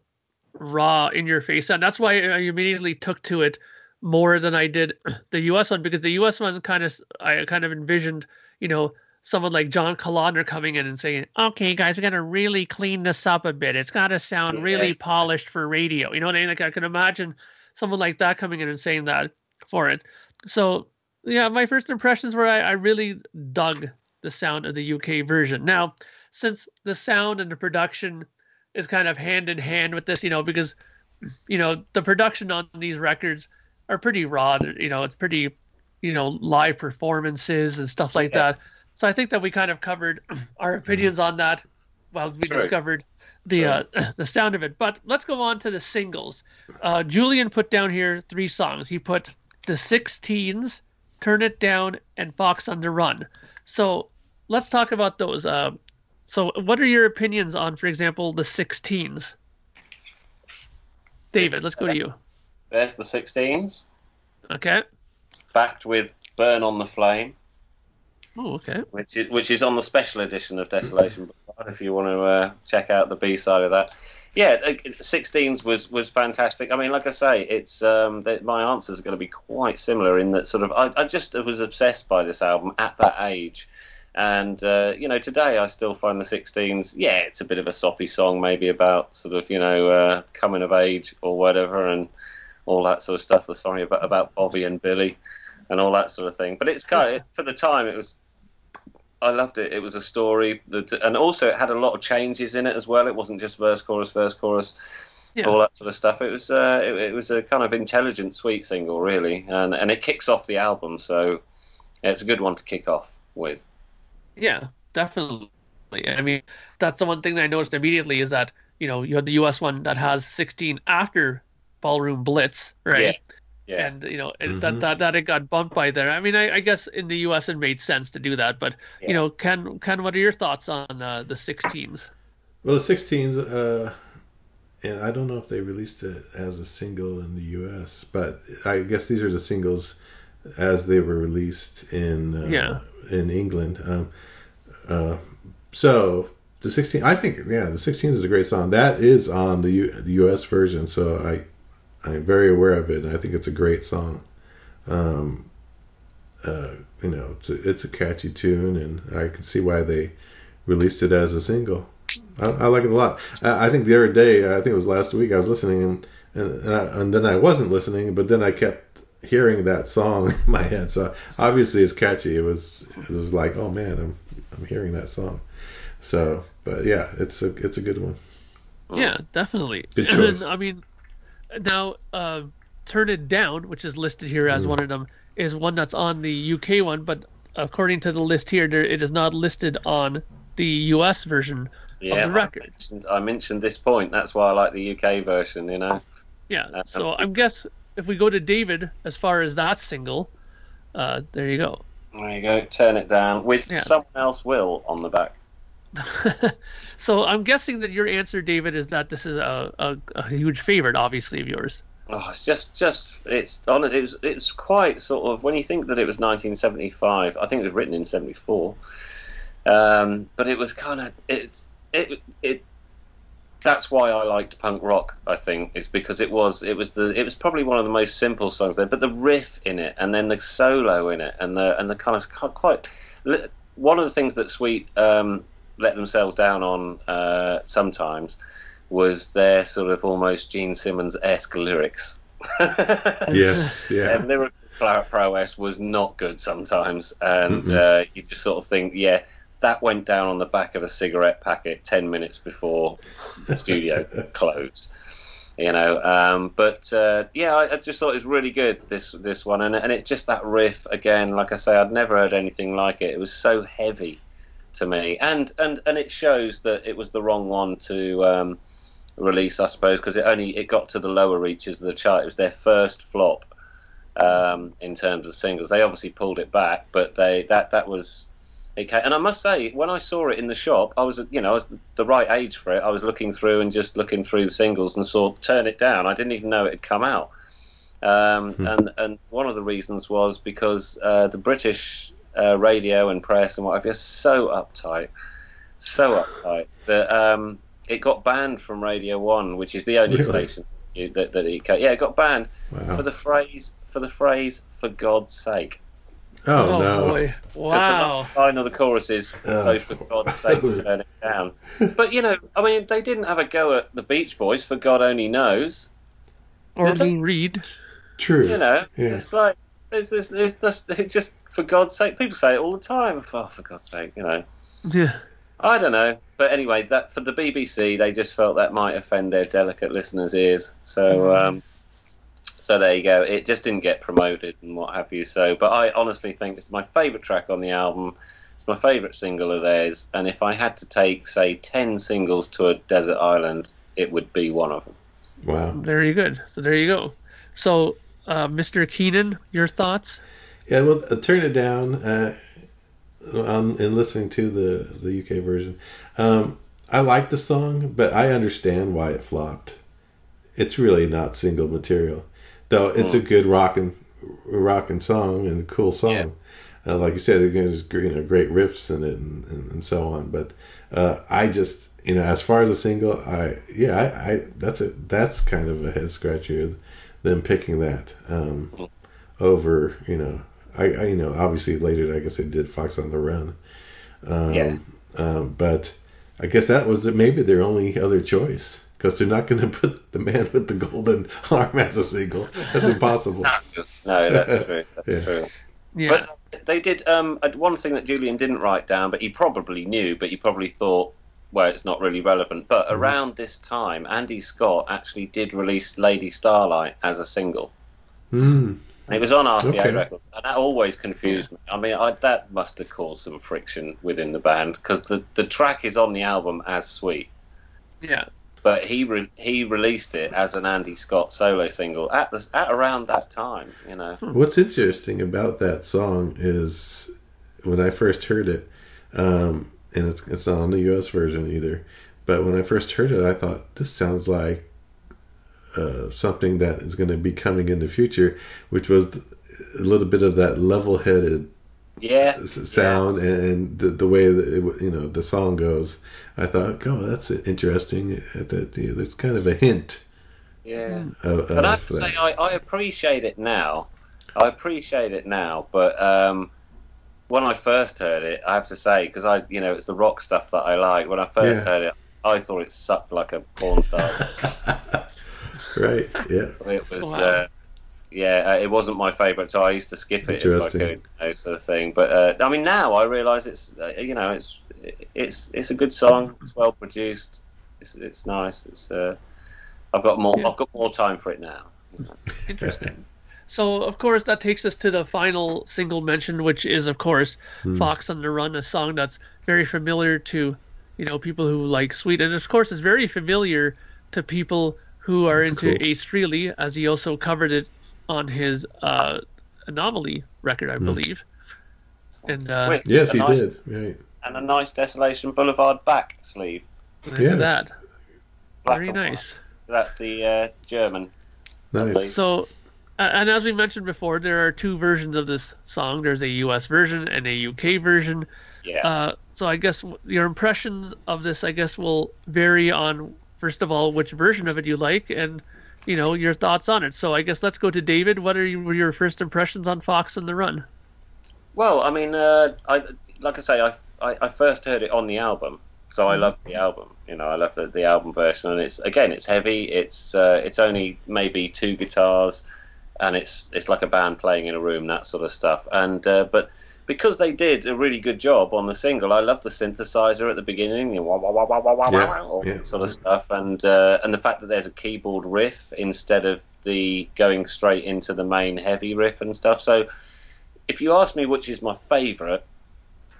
raw in your face and That's why I immediately took to it more than I did the U.S. one because the U.S. one kind of I kind of envisioned, you know, someone like John Kalodner coming in and saying, "Okay, guys, we got to really clean this up a bit. It's got to sound really polished for radio." You know what I mean? Like I can imagine someone like that coming in and saying that for it. So yeah, my first impressions were I, I really dug the sound of the UK version. Now, since the sound and the production is kind of hand in hand with this, you know, because you know the production on these records are pretty raw. You know, it's pretty, you know, live performances and stuff like Yeah. that. So I think that we kind of covered our opinions on that while we discovered the uh, the sound of it. But let's go on to the singles. Uh, Julian put down here three songs. He put the 16s, Turn It Down, and Fox on the Run. So let's talk about those. Uh, so what are your opinions on, for example, the 16s? David, let's go to you. there's the 16s, Okay. backed with "Burn on the Flame," Oh, okay. which is which is on the special edition of Desolation. Boulevard, If you want to uh, check out the B side of that. Yeah, uh, 16s was was fantastic. I mean, like I say, it's um, that my answers are going to be quite similar in that sort of. I, I just was obsessed by this album at that age, And uh, you know, today I still find the 16s. Yeah, it's a bit of a soppy song, maybe about sort of you know uh, coming of age or whatever, and all that sort of stuff. The song about about Bobby and Billy, and all that sort of thing. But it's kind of for the time it was. I loved it. It was a story that, and also it had a lot of changes in it as well. It wasn't just verse, chorus, verse, chorus Yeah. all that sort of stuff. It was uh, it, it was a kind of intelligent, sweet single, really, and and it kicks off the album, so it's a good one to kick off with. Yeah, definitely. I mean, that's the one thing that I noticed immediately is that, you know, you had the US one that has 16 after Ballroom Blitz, right? Yeah, And, you know, it, Mhm. that, that, that it got bumped by there. I mean, I, I guess in the US it made sense to do that, but, Yeah. you know, Ken, Ken, what are your thoughts on uh, the 16s? Well, the 16s, uh, and I don't know if they released it as a single in the U.S., but I guess these are the singles as they were released in uh, Yeah. in England. Um, uh, so the 16, I think, yeah, the 16s is a great song. That is on the, U, the U.S. version, so I I'm very aware of it, and I think it's a great song. Um, uh, you know, it's a, it's a catchy tune, and I can see why they released it as a single. I, I like it a lot. I, I think the other day, I think it was last week, I was listening, and and, and, I, and then I wasn't listening, but then I kept hearing that song in my head. So obviously it's catchy. It was it was like, oh man, I'm I'm hearing that song. So, but yeah, it's a it's a good one. Yeah, definitely. Good choice. I mean, now uh, Turn It Down, which is listed here as Mm. one of them, is one that's on the UK one, but according to the list here, there, it is not listed on the US version yeah. of the I record. mentioned, I mentioned this point. That's why I like the UK version. You know. Yeah. Uh, So I guess if we go to David as far as that single, uh, there you go. There you go. Turn it down with Yeah. someone else will on the back. so I'm guessing that your answer, David, is that this is a, a, a huge favorite, obviously, of yours. Oh, it's just, just, it's on. It was, it was quite sort of when you think that it was 1975. I think it was written in '74, um, but it was kind of, it's, it, it. That's why I liked punk rock. I think is because it was, it was the, it was probably one of the most simple songs there, but the riff in it, and then the solo in it, and the, and the kind of quite. One of the things that Sweet um, let themselves down on uh, sometimes was their sort of almost Gene Simmons esque lyrics. Yes, yeah. And lyrical prowess was not good sometimes, and uh, you just sort of think, yeah, that went down on the back of a cigarette packet ten minutes before the studio closed. You know, um, but uh, yeah, I, I just thought it was really good this this one, and and it's just that riff again. Like I say, I'd never heard anything like it. It was so heavy to me, and and and it shows that it was the wrong one to um, release, I suppose, because it only it got to the lower reaches of the chart. It was their first flop um, in terms of singles. They obviously pulled it back, but they that that was Came, and I must say, when I saw it in the shop, I was you know I was the right age for it. I was looking through and just looking through the singles and saw "Turn It Down." I didn't even know it had come out. Um, Hmm. and and one of the reasons was because uh, the British uh, radio and press and what have you are so uptight, so uptight that um, it got banned from Radio One, which is the only Really? station that, that it yeah it got banned Wow. for the phrase for the phrase for God's sake. Oh, no. boy! Because the Wow. last line of the chorus is Oh. so for God's sake turn it down. But you know, I mean, they didn't have a go at the Beach Boys for God only knows. Or Did? Lou Reed. True. You know, Yeah. it's like there's this, there's this, it's just for God's sake. People say it all the time. Oh, for God's sake, you know. Yeah. I don't know, but anyway, that for the BBC, they just felt that might offend their delicate listeners' ears. So, um, so there you go. It just didn't get promoted and what have you. So, but I honestly think it's my favourite track on the album. It's my favourite single of theirs, and if I had to take, say, ten singles to a desert island, it would be one of them. Wow. Very good. So there you go. So, uh, Mr. Keenan, your thoughts? Yeah, well, uh, turn it down. Uh, on, in listening to the the UK version, um, I like the song, but I understand why it flopped. It's really not single material, though. It's a good rockin' rockin' song and a cool song. Uh, like you said, there's you know great riffs in it and, and, and so on. But uh, I just you know as far as a single, I yeah I, I that's a that's kind of a head scratcher them picking that um, over you know I, I you know obviously later I guess they did Fox on the Run, Um, Yeah. Um, but I guess that was maybe their only other choice because they're not going to put the man with the golden arm as a single. That's impossible. No, that's true. That's Yeah. true. Yeah. But they did um, uh, one thing that Julian didn't write down, but he probably knew, but he probably thought, well, it's not really relevant. But Mm-hmm. around this time, Andy Scott actually did release Lady Starlight as a single. Hmm. And it was on RCA Okay. Records, and that always confused me. I mean, I, that must have caused some friction within the band because the, the track is on the album as Sweet, yeah. But he re- he released it as an Andy Scott solo single at the, at around that time. You know, What's interesting about that song is when I first heard it, um, and it's it's not on the U.S. version either. But when I first heard it, I thought this sounds like uh, something that is going to be coming in the future, which was a little bit of that level-headed yeah, s- sound and the, the way that it, you know the song goes. I thought, oh, that's interesting. That yeah, there's kind of a hint yeah. of, But I have to that. say, I, I appreciate it now. I appreciate it now, but um, when I first heard it, I have to say, because I, you know, it's the rock stuff that I like. When I first Yeah. heard it, I thought it sucked like a porn star. right? Yeah. it was, Wow. uh, yeah, uh, it wasn't my favourite, so I used to skip it if I could, you know, sort of thing. But uh, I mean, now I realise it's, uh, you know, it's it's it's a good song. It's well produced. It's it's nice. It's uh, I've got more Yeah. I've got more time for it now. Interesting. So, of course, that takes us to the final single mention, which is, of course, Hmm. Fox on the Run, a song that's very familiar to, you know, people who like Sweet, and of course, is very familiar to people who are That's into cool. Ace Frehley, as he also covered it on his uh, Anomaly record, I believe. And uh, With Yes, a he nice- did. Right. And a nice Desolation Boulevard back sleeve. look Yeah. at that, Black very and white. nice. That's the uh, German. Nice. So, and as we mentioned before, there are two versions of this song. There's a U.S. version and a U.K. version. Yeah. Uh, so I guess your impressions of this, I guess, will vary on first of all which version of it you like, and you know your thoughts on it. So I guess let's go to David. What are your, your first impressions on Fox and the Run? Well, I mean, uh, I like I say, I, I I first heard it on the album, so I love the album. You know, I love the, the album version, and it's again, it's heavy. It's uh, it's only maybe two guitars, and it's it's like a band playing in a room, that sort of stuff. And uh, but because they did a really good job on the single, I love the synthesizer at the beginning, you know, wah, wah, wah, wah, wah, wah, Yeah, all yeah. that sort of stuff, and uh, and the fact that there's a keyboard riff instead of the going straight into the main heavy riff and stuff. So if you ask me which is my favourite,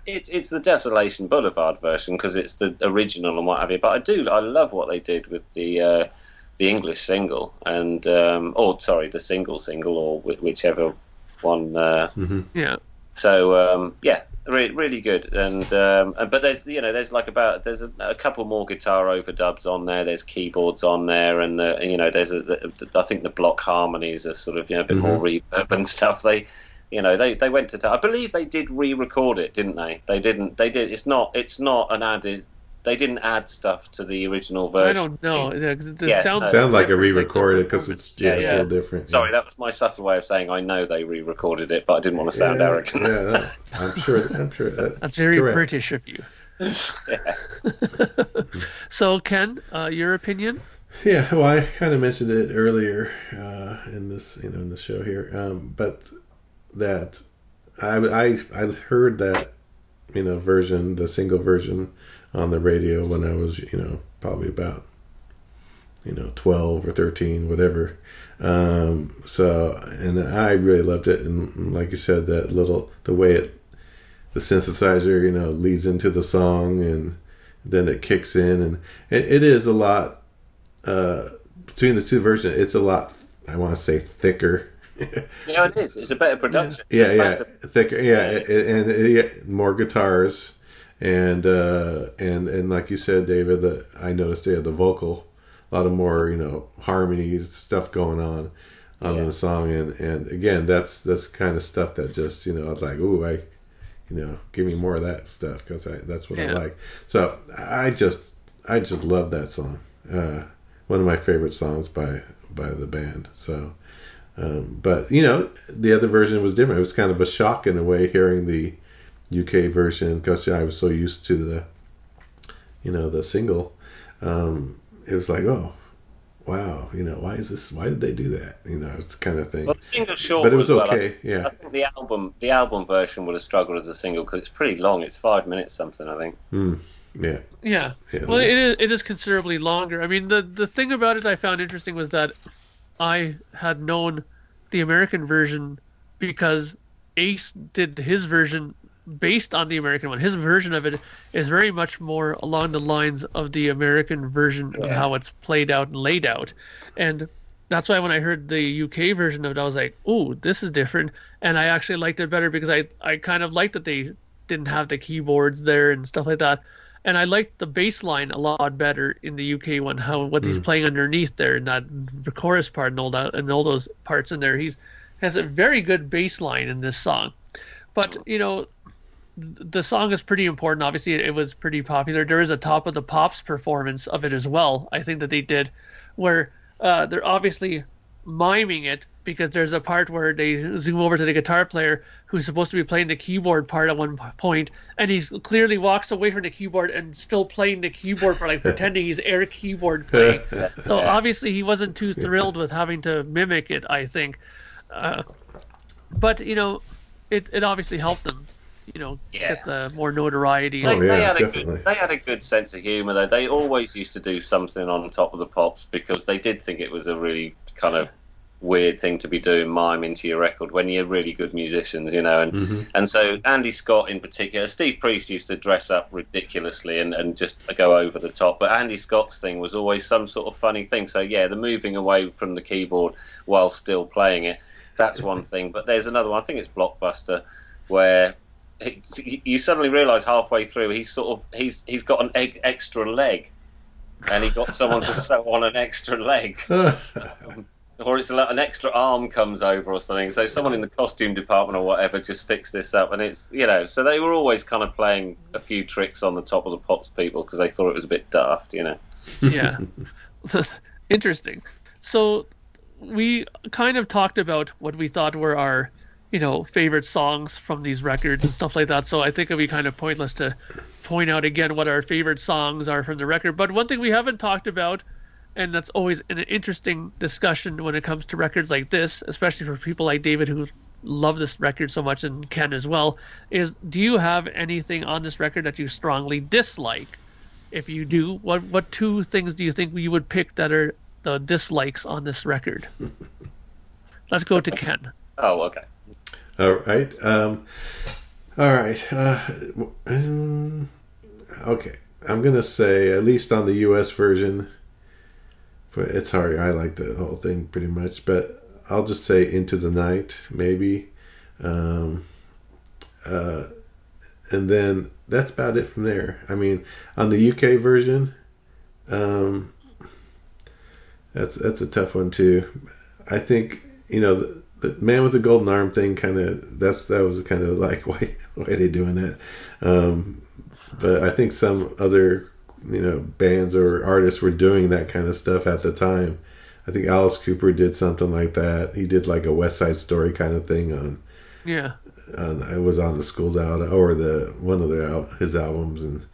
it's it's the Desolation Boulevard version because it's the original and what have you. But I do I love what they did with the uh, the English single and um, or sorry the single single or whi- whichever one. Uh, hmm Yeah, so um, yeah, re- really good. And um, but there's you know there's like about there's a, a couple more guitar overdubs on there. There's keyboards on there, and the, you know there's a the, I think the block harmonies are sort of you know a bit more reverb and stuff. They you know they, they went to I believe they did re-record it, didn't they? They didn't. They did. It's not it's not an added. They didn't add stuff to the original version. I don't know. Yeah, 'cause it Yeah, sounds no. Sound like a re-recorded because it's yeah, it's Yeah, a little different. yeah. Sorry, that was my subtle way of saying I know they re-recorded it, but I didn't want to sound yeah, arrogant. Yeah, no, I'm sure. I'm sure. That, That's very correct. British of you. Yeah. so Ken, uh, your opinion? Yeah, well, I kind of mentioned it earlier uh, in this, you know, in the show here. Um, but that I, I I heard that you know version, the single version, on the radio when I was you know probably about you know 12 or 13, whatever. Um, so and I really loved it, and like you said, that little the way it the synthesizer you know leads into the song and then it kicks in and it, it is a lot uh, between the two versions, it's a lot. I want to say thicker. You know, it is. It's a better production. yeah, In yeah, thicker. Yeah, and, and yeah, more guitars, and uh, and and like you said, David, I noticed they had the vocal, a lot of more you know harmonies stuff going on on Yeah. the song, and and again, that's that's kind of stuff that just you know I was like, ooh, I, you know, give me more of that stuff because that's what I like. So I just I just love that song. Uh, one of my favorite songs by by the band. So, um, but you know, the other version was different. It was kind of a shock in a way hearing the UK version because I was so used to the, you know, the single. Um, it was like, oh, wow, you know, why is this? Why did they do that? You know, it's the kind of thing. Well, the single short, but it was as well. okay. I, yeah. I think the album, the album version would have struggled as a single because it's pretty long. It's five minutes something, I think. Mm, yeah. Yeah. Yeah. Well, it is, it is considerably longer. I mean, the the thing about it I found interesting was that I had known the American version because Ace did his version based on the American one. His version of it is very much more along the lines of the American version of how it's played out and laid out. And that's why when I heard the UK version of it, I was like, "Ooh, this is different," and I actually liked it better because I I kind of liked that they didn't have the keyboards there and stuff like that. And I liked the bass line a lot better in the UK one. How what he's hmm. playing underneath there and that the chorus part and all that and all those parts in there. He's has a very good bass line in this song. But you know, the song is pretty important. Obviously, it, it was pretty popular. There is a Top of the Pops performance of it as well. I think that they did, where uh, they're obviously miming it because there's a part where they zoom over to the guitar player who's supposed to be playing the keyboard part at one point, and he's clearly walks away from the keyboard and still playing the keyboard for like pretending he's air keyboard playing. So obviously he wasn't too thrilled with having to mimic it. I think, uh, but you know, it it obviously helped them, you know, Yeah. get the more notoriety. They, Oh, they yeah, had a definitely. good, they had a good sense of humour though. They always used to do something on top of the pops because they did think it was a really kind of weird thing to be doing mime into your record when you're really good musicians, you know. And Mhm. and so Andy Scott in particular, Steve Priest used to dress up ridiculously and, and just go over the top, but Andy Scott's thing was always some sort of funny thing. So yeah, the moving away from the keyboard while still playing it, that's one thing. But there's another one. I think it's Blockbuster where he, you suddenly realise halfway through he's sort of he's he's got an egg, extra leg, and he got someone to sew on an extra leg, or it's like an extra arm comes over or something. So someone in the costume department or whatever just fixed this up, and it's you know so they were always kind of playing a few tricks on the top of the pops people because they thought it was a bit daft, you know. yeah. Interesting. So we kind of talked about what we thought were our, you know, favorite songs from these records and stuff like that. So I think it'd be kind of pointless to point out again what our favorite songs are from the record. But one thing we haven't talked about, and that's always an interesting discussion when it comes to records like this, especially for people like David who love this record so much and Ken as well, is do you have anything on this record that you strongly dislike? If you do, what what two things do you think you would pick that are the dislikes on this record? Let's go to Ken. Oh, okay. All right. Um, all right. Uh, um, okay. I'm gonna say at least on the U.S. version, but it's hard. I like the whole thing pretty much, but I'll just say Into the Night maybe, um, uh, and then that's about it from there. I mean, on the UK version, um, that's that's a tough one too. I think you know the, the man with the golden arm thing kind of that's that was kind of like why why are they doing that? Um, but I think some other you know bands or artists were doing that kind of stuff at the time. I think Alice Cooper did something like that. He did like a West Side Story kind of thing on Yeah. on it was on the school's out or the one of the his albums and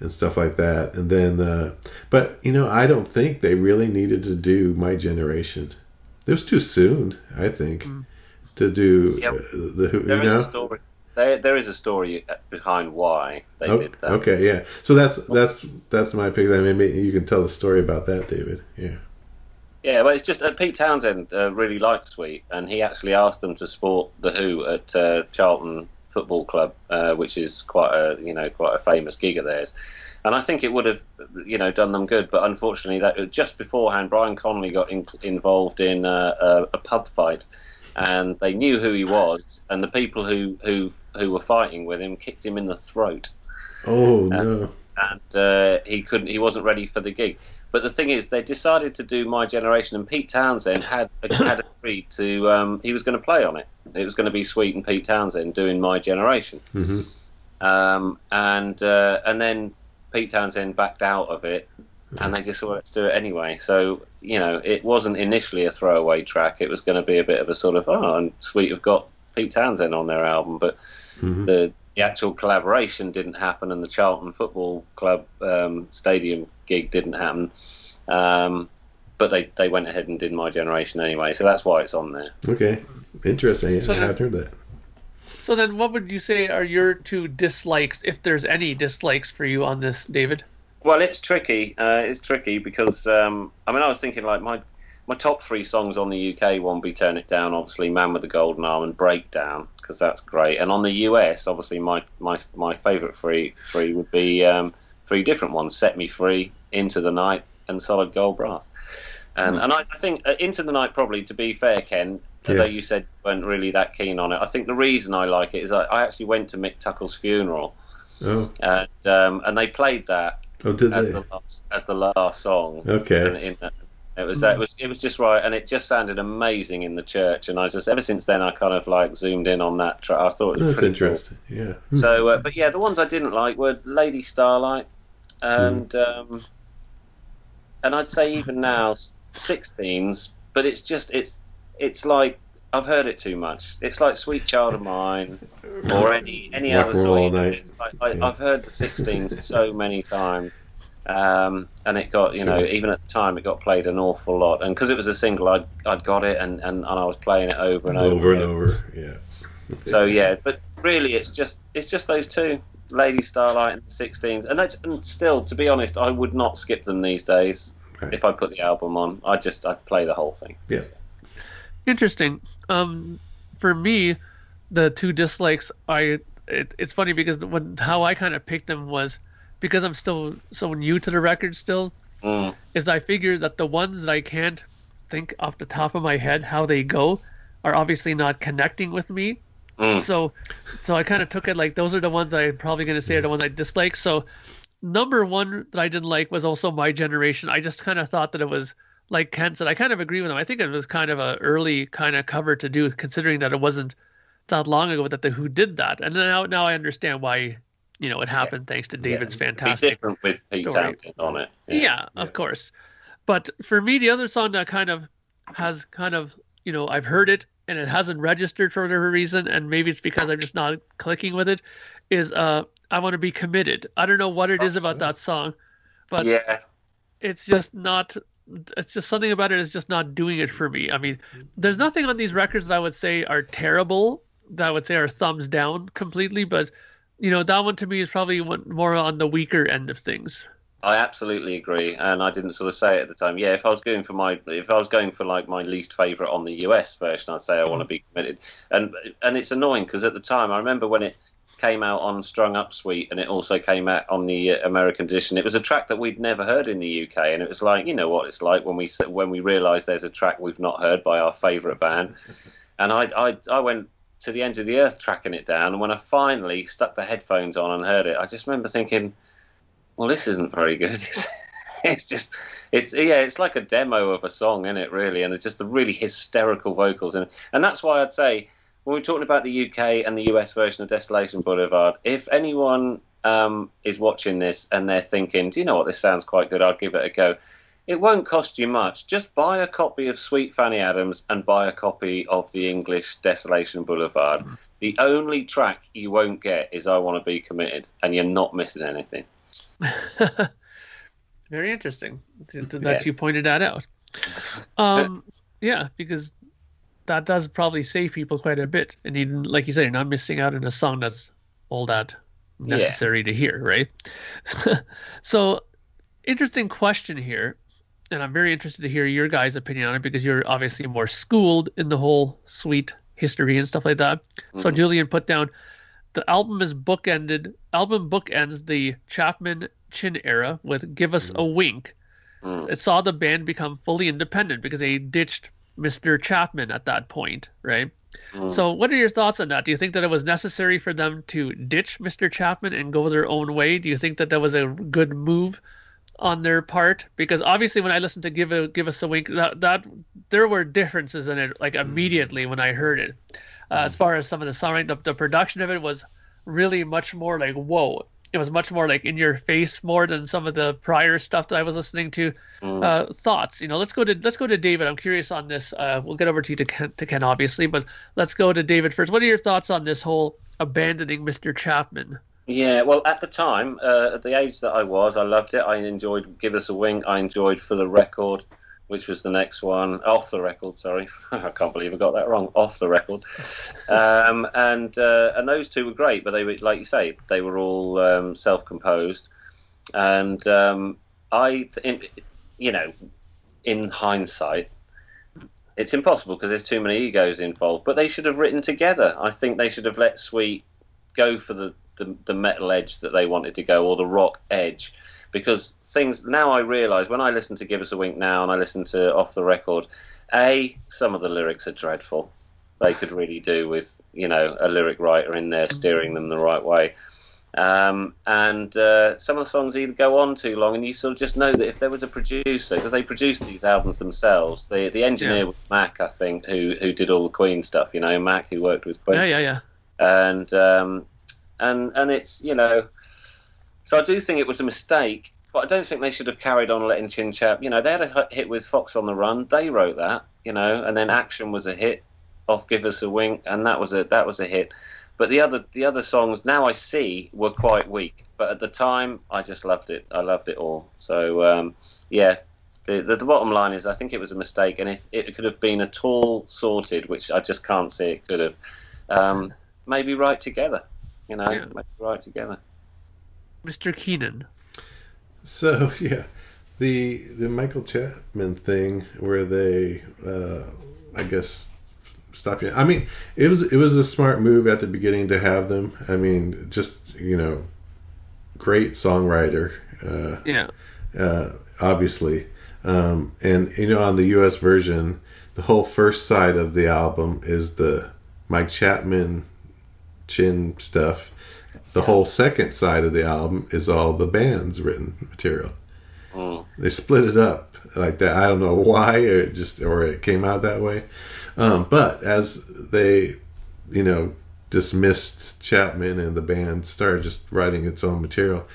and stuff like that. And then, uh, but you know, I don't think they really needed to do My Generation. It was too soon, I think, Mm. to do Yeah. uh, the Who. There You is know? a story. There, there is a story behind why they Oh, did that. okay, yeah. So that's that's that's my pick. I mean, maybe you can tell the story about that, David. Yeah. Yeah, well, it's just uh, Pete Townshend uh, really liked Sweet, and he actually asked them to support the Who at uh, Charlton Football Club, uh, which is quite a you know quite a famous gig of theirs. And I think it would have you know done them good, but unfortunately, that just beforehand, Brian Connolly got in, involved in uh, a, a pub fight, and they knew who he was, and the people who who who were fighting with him kicked him in the throat Oh no. and uh, he couldn't. He wasn't ready for the gig. But the thing is, they decided to do My Generation, and Pete Townshend had had agreed to. Um, he was going to play on it. It was going to be Sweet and Pete Townshend doing My Generation. Mm-hmm. Um, and uh, and then Pete Townshend backed out of it, and they just thought let's do it anyway. So you know, it wasn't initially a throwaway track. It was going to be a bit of a sort of oh, and Sweet have got Pete Townshend on their album, but hmm the the actual collaboration didn't happen, and the Charlton Football Club um, stadium gig didn't happen. Um, but they, they went ahead and did my generation anyway, so that's why it's on there. Okay, interesting. So I hadn't heard that. So then, what would you say are your two dislikes, if there's any dislikes for you on this, David? Well, it's tricky. Uh, it's tricky because um, I mean, I was thinking like my my top three songs on the UK one be "Turn It Down," obviously "Man with the Golden Arm" and "Breakdown" because that's great. And on the US, obviously my my my favourite three three would be um, three different ones: "Set Me Free," "Into the Night," and "Solid Gold Brass." And and I, I think uh, "Into the Night" probably, to be fair, Ken. Although Yeah. you said you weren't really that keen on it, I think the reason I like it is I, I actually went to Mick Tucker's funeral Oh, and um, and they played that oh, did as they? the last, as the last song. Okay. in that. It was that it was it was just right, and it just sounded amazing in the church. And I just ever since then I kind of like zoomed in on that track. I thought it was That's pretty cool. interesting. Yeah. So, uh, but yeah, the ones I didn't like were Lady Starlight, and Hmm. um, and I'd say even now, sixteens. But it's just it's it's like I've heard it too much. It's like Sweet Child of Mine or any any Rock other song. Like, I, Yeah. I've heard the sixteens so many times. Um, and it got, you know, even at the time, it got played an awful lot. And because it was a single, I'd, I'd got it and, and, and I was playing it over and over. over and over. Yeah. So yeah, but really, it's just it's just those two, Lady Starlight and the Sixteens, and that's and still, to be honest, I would not skip them these days Right. if I put the album on. I just I'd play the whole thing. Yeah. Interesting. Um, for me, the two dislikes, I it, it's funny because when how I kind of picked them was because I'm still so new to the record still. Mm. Is I figure that the ones that I can't think off the top of my head how they go are obviously not connecting with me. Mm. So, so I kind of took it like those are the ones I'm probably going to say are the ones I dislike. So, number one that I didn't like was also my generation. I just kind of thought that it was like Ken said. I kind of agree with him. I think it was kind of a early kind of cover to do, considering that it wasn't that long ago that the Who did that. And now, now I understand why, you know, it happened thanks to David's Be fantastic different with Pete story. On it. yeah, of Yeah. course. But for me, the other song that kind of has kind of, you know, I've heard it and it hasn't registered for whatever reason, and maybe it's because I'm just not clicking with it, is uh, I Want to Be Committed. I don't know what it is about that song, but yeah, it's just not. It's just something about it is just not doing it for me. I mean, there's nothing on these records that I would say are terrible. That I would say are thumbs down completely, but you know that one to me is probably one more on the weaker end of things. I absolutely agree, and I didn't sort of say it at the time. Yeah, if I was going for my, if I was going for like my least favorite on the US version, I'd say I want to mm. be committed. And and it's annoying because at the time, I remember when it came out on Strung Up Suite, and it also came out on the uh, American edition. It was a track that we'd never heard in the UK, and it was like, you know what it's like when we when we realise there's a track we've not heard by our favourite band. And I I I went to the end of the earth tracking it down, and when I finally stuck the headphones on and heard it, I just remember thinking well, this isn't very good. It's, it's just, it's yeah, it's like a demo of a song, isn't it? Really, and it's just the really hysterical vocals, and and that's why I'd say when we're talking about the UK and the US version of Desolation Boulevard, if anyone um, is watching this and they're thinking, do you know what, this sounds quite good, I'll give it a go. It won't cost you much. Just buy a copy of Sweet Fanny Adams and buy a copy of the English Desolation Boulevard. The only track you won't get is I Want to Be Committed, and you're not missing anything. Very interesting th- th- Yeah. that you pointed that out. Um, yeah, because that does probably save people quite a bit, and even like you said, you're not missing out on a song that's all that necessary to hear, right? so, interesting question here, and I'm very interested to hear your guys' opinion on it because you're obviously more schooled in the whole sweet history and stuff like that. So, Mhm. Julian put down the album is bookended. Album bookends the Chapman Chinn era with "Give Us a Wink." Mm. It saw the band become fully independent because they ditched Mr. Chapman at that point, right? Mm. So, what are your thoughts on that? Do you think that it was necessary for them to ditch Mr. Chapman and go their own way? Do you think that that was a good move on their part? Because obviously, when I listened to "Give a Give Us a Wink," that, that there were differences in it, like immediately when I heard it. Uh, as far as some of the songwriting, the, the production of it was really much more like whoa. It was much more like in your face more than some of the prior stuff that I was listening to. Mm. Uh, thoughts, you know, let's go to let's go to David. I'm curious on this. Uh, we'll get over to you to Ken, to Ken obviously, but let's go to David first. What are your thoughts on this whole abandoning Mr. Chapman. Yeah, well, at the time, uh, at the age that I was, I loved it. I enjoyed "Give Us a Wink." I enjoyed "For the Record," which was the next one. Off the record, sorry, I can't believe I got that wrong. Off the record, um, and uh, and those two were great, but they were like you say, they were all um, self-composed, and um, I, in, you know, in hindsight, it's impossible because there's too many egos involved. But they should have written together. I think they should have let Sweet go for the the, the metal edge that they wanted to go or the rock edge because things now I realise when I listen to Give Us a Wink now and I listen to Off the Record, a some of the lyrics are dreadful. They could really do with you know a lyric writer in there steering them the right way. Um, and uh, some of the songs either go on too long, and you sort of just know that if there was a producer, because they produced these albums themselves, the the engineer Yeah. was Mac, I think, who who did all the Queen stuff. You know, Mac who worked with Queen Yeah, yeah, yeah. and um, and and it's you know, so I do think it was a mistake, but I don't think they should have carried on letting Chinnichap. You know, they had a hit- with Fox on the Run, they wrote that, you know, and then Action was a hit, off Give Us a Wink, and that was a that was a hit. But the other the other songs now I see were quite weak, but at the time I just loved it. I loved it all. So um, yeah. The, the, the bottom line is, I think it was a mistake, and if it could have been at all sorted, which I just can't see it could have, um, maybe write together. You know, Yeah. maybe write together. Mr. Keenan. So yeah, the the Michael Chapman thing where they, uh, I guess, stop you. I mean, it was it was a smart move at the beginning to have them. I mean, just you know, great songwriter, uh, Yeah. uh, obviously, um, and you know, on the U.S. version, the whole first side of the album is the Mike Chapman Chinn stuff. The whole second side of the album is all the band's written material. Mm. They split it up like that. I don't know why, or it just or it came out that way. Um, but as they, you know, dismissed Chapman and the band started just writing its own material,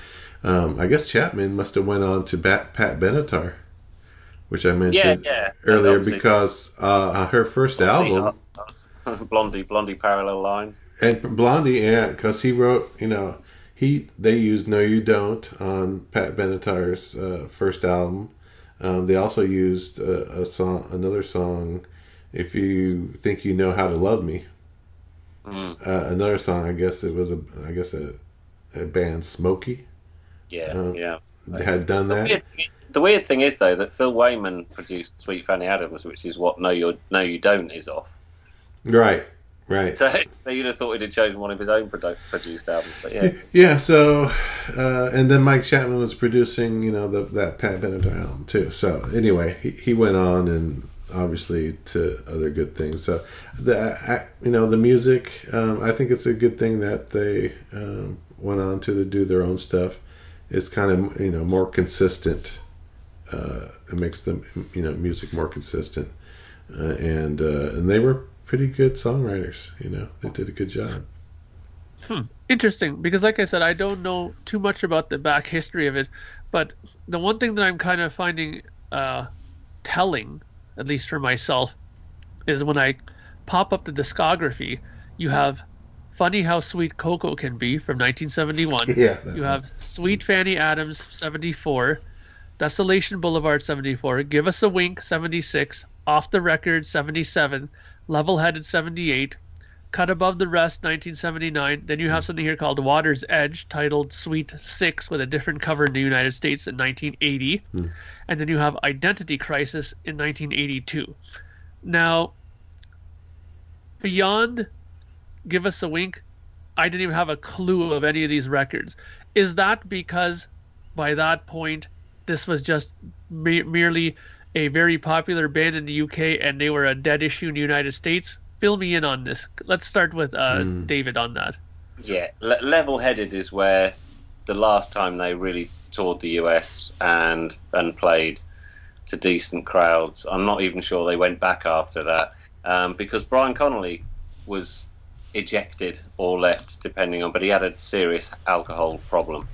um, I guess Chapman must have went on to Pat, Pat Benatar, which I mentioned yeah. earlier because uh, her first album Blondie, Blondie parallel lines. And Blondie, yeah, because he wrote, you know, he they used "No You Don't" on Pat Benatar's uh, first album. Um, they also used a, a song, another song, "If You Think You Know How to Love Me." Mm. Uh, another song, I guess it was a, I guess a, a band, Smokie, Yeah, Um, yeah. had done The that. weird, the weird thing is though that Phil Wainman produced Sweet Fanny Adams, which is what No You No You Don't is off. Right, right. So you'd have thought he'd have chosen one of his own produ- produced albums, but yeah. Yeah, so uh, and then Mike Chapman was producing, you know, the, that Pat Benatar album too. So anyway, he, he went on and obviously to other good things. So the I, you know the music, um, I think it's a good thing that they um, went on to do their own stuff. It's kind of you know more consistent. Uh, it makes the you know music more consistent, uh, and uh, and they were pretty good songwriters. You know, they did a good job. Hmm. Interesting, because like I said, I don't know too much about the back history of it, but the one thing that I'm kind of finding uh, telling, at least for myself, is when I pop up the discography, you have Funny How Sweet Coco Can Be from 1971. Yeah, You one. have Sweet Fanny Adams 74, Desolation Boulevard 74, Give Us a Wink 76, Off the Record 77, Level Headed 78, Cut Above the Rest 1979. Then you have something here called Water's Edge titled Sweet 6 with a different cover in the United States in 1980. Hmm. And then you have Identity Crisis in 1982. Now, beyond Give Us a Wink, I didn't even have a clue of any of these records. Is that because by that point this was just me- merely a very popular band in the UK and they were a dead issue in the United States? Fill me in on this. Let's start with uh, Mm. David on that. Yeah, Le- Level Headed is where the last time they really toured the US and and played to decent crowds. I'm not even sure they went back after that um, because Brian Connolly was ejected or left, depending on. But he had a serious alcohol problem,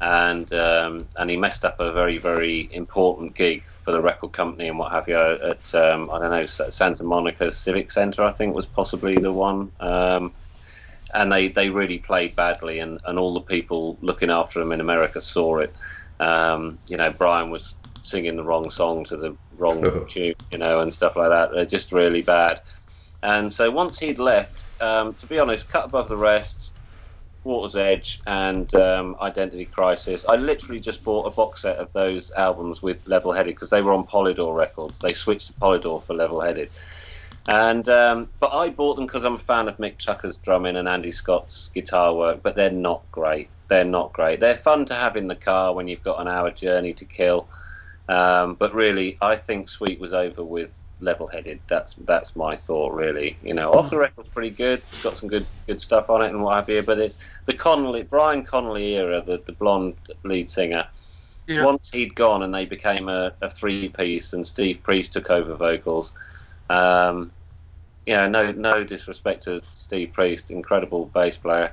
and um, and he messed up a very very important gig for the record company and what have you at um, I don't know Santa Monica Civic Center I think was possibly the one. Um, and they, they really played badly, and, and all the people looking after them in America saw it. Um, you know, Brian was singing the wrong song to the wrong tune, you know, and stuff like that. They're just really bad. And so once he'd left, um, to be honest, cut above the rest, Water's Edge, and um, Identity Crisis. I literally just bought a box set of those albums with Level Headed because they were on Polydor Records. They switched to Polydor for Level Headed. And um, but I bought them because I'm a fan of Mick Tucker's drumming and Andy Scott's guitar work, but they're not great. They're not great. They're fun to have in the car when you've got an hour journey to kill. Um, but really, I think Sweet was over with level-headed. That's that's my thought, really. You know, off the record's pretty good. It's got some good good stuff on it and what have you. But it's the Connolly, Brian Connolly era, the the blonde lead singer. Yeah. Once he'd gone and they became a, a three-piece, and Steve Priest took over vocals. Um, yeah, no no disrespect to Steve Priest, incredible bass player,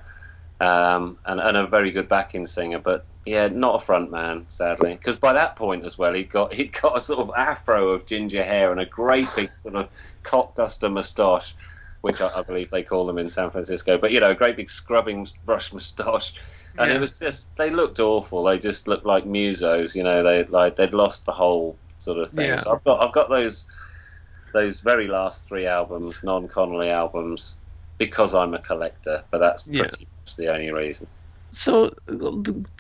um, and, and a very good backing singer, but yeah, not a front man, sadly. Because by that point as well, he got he got a sort of afro of ginger hair and a great big sort of cock duster moustache, which I, I, believe they call them in San Francisco. But you know, a great big scrubbing brush moustache, and yeah. it was just they looked awful. They just looked like musos. You know, they like they'd lost the whole sort of thing. Yeah. So I've got I've got those those very last three albums, non Connolly albums, because I'm a collector. But that's pretty yeah. Much the only reason. So,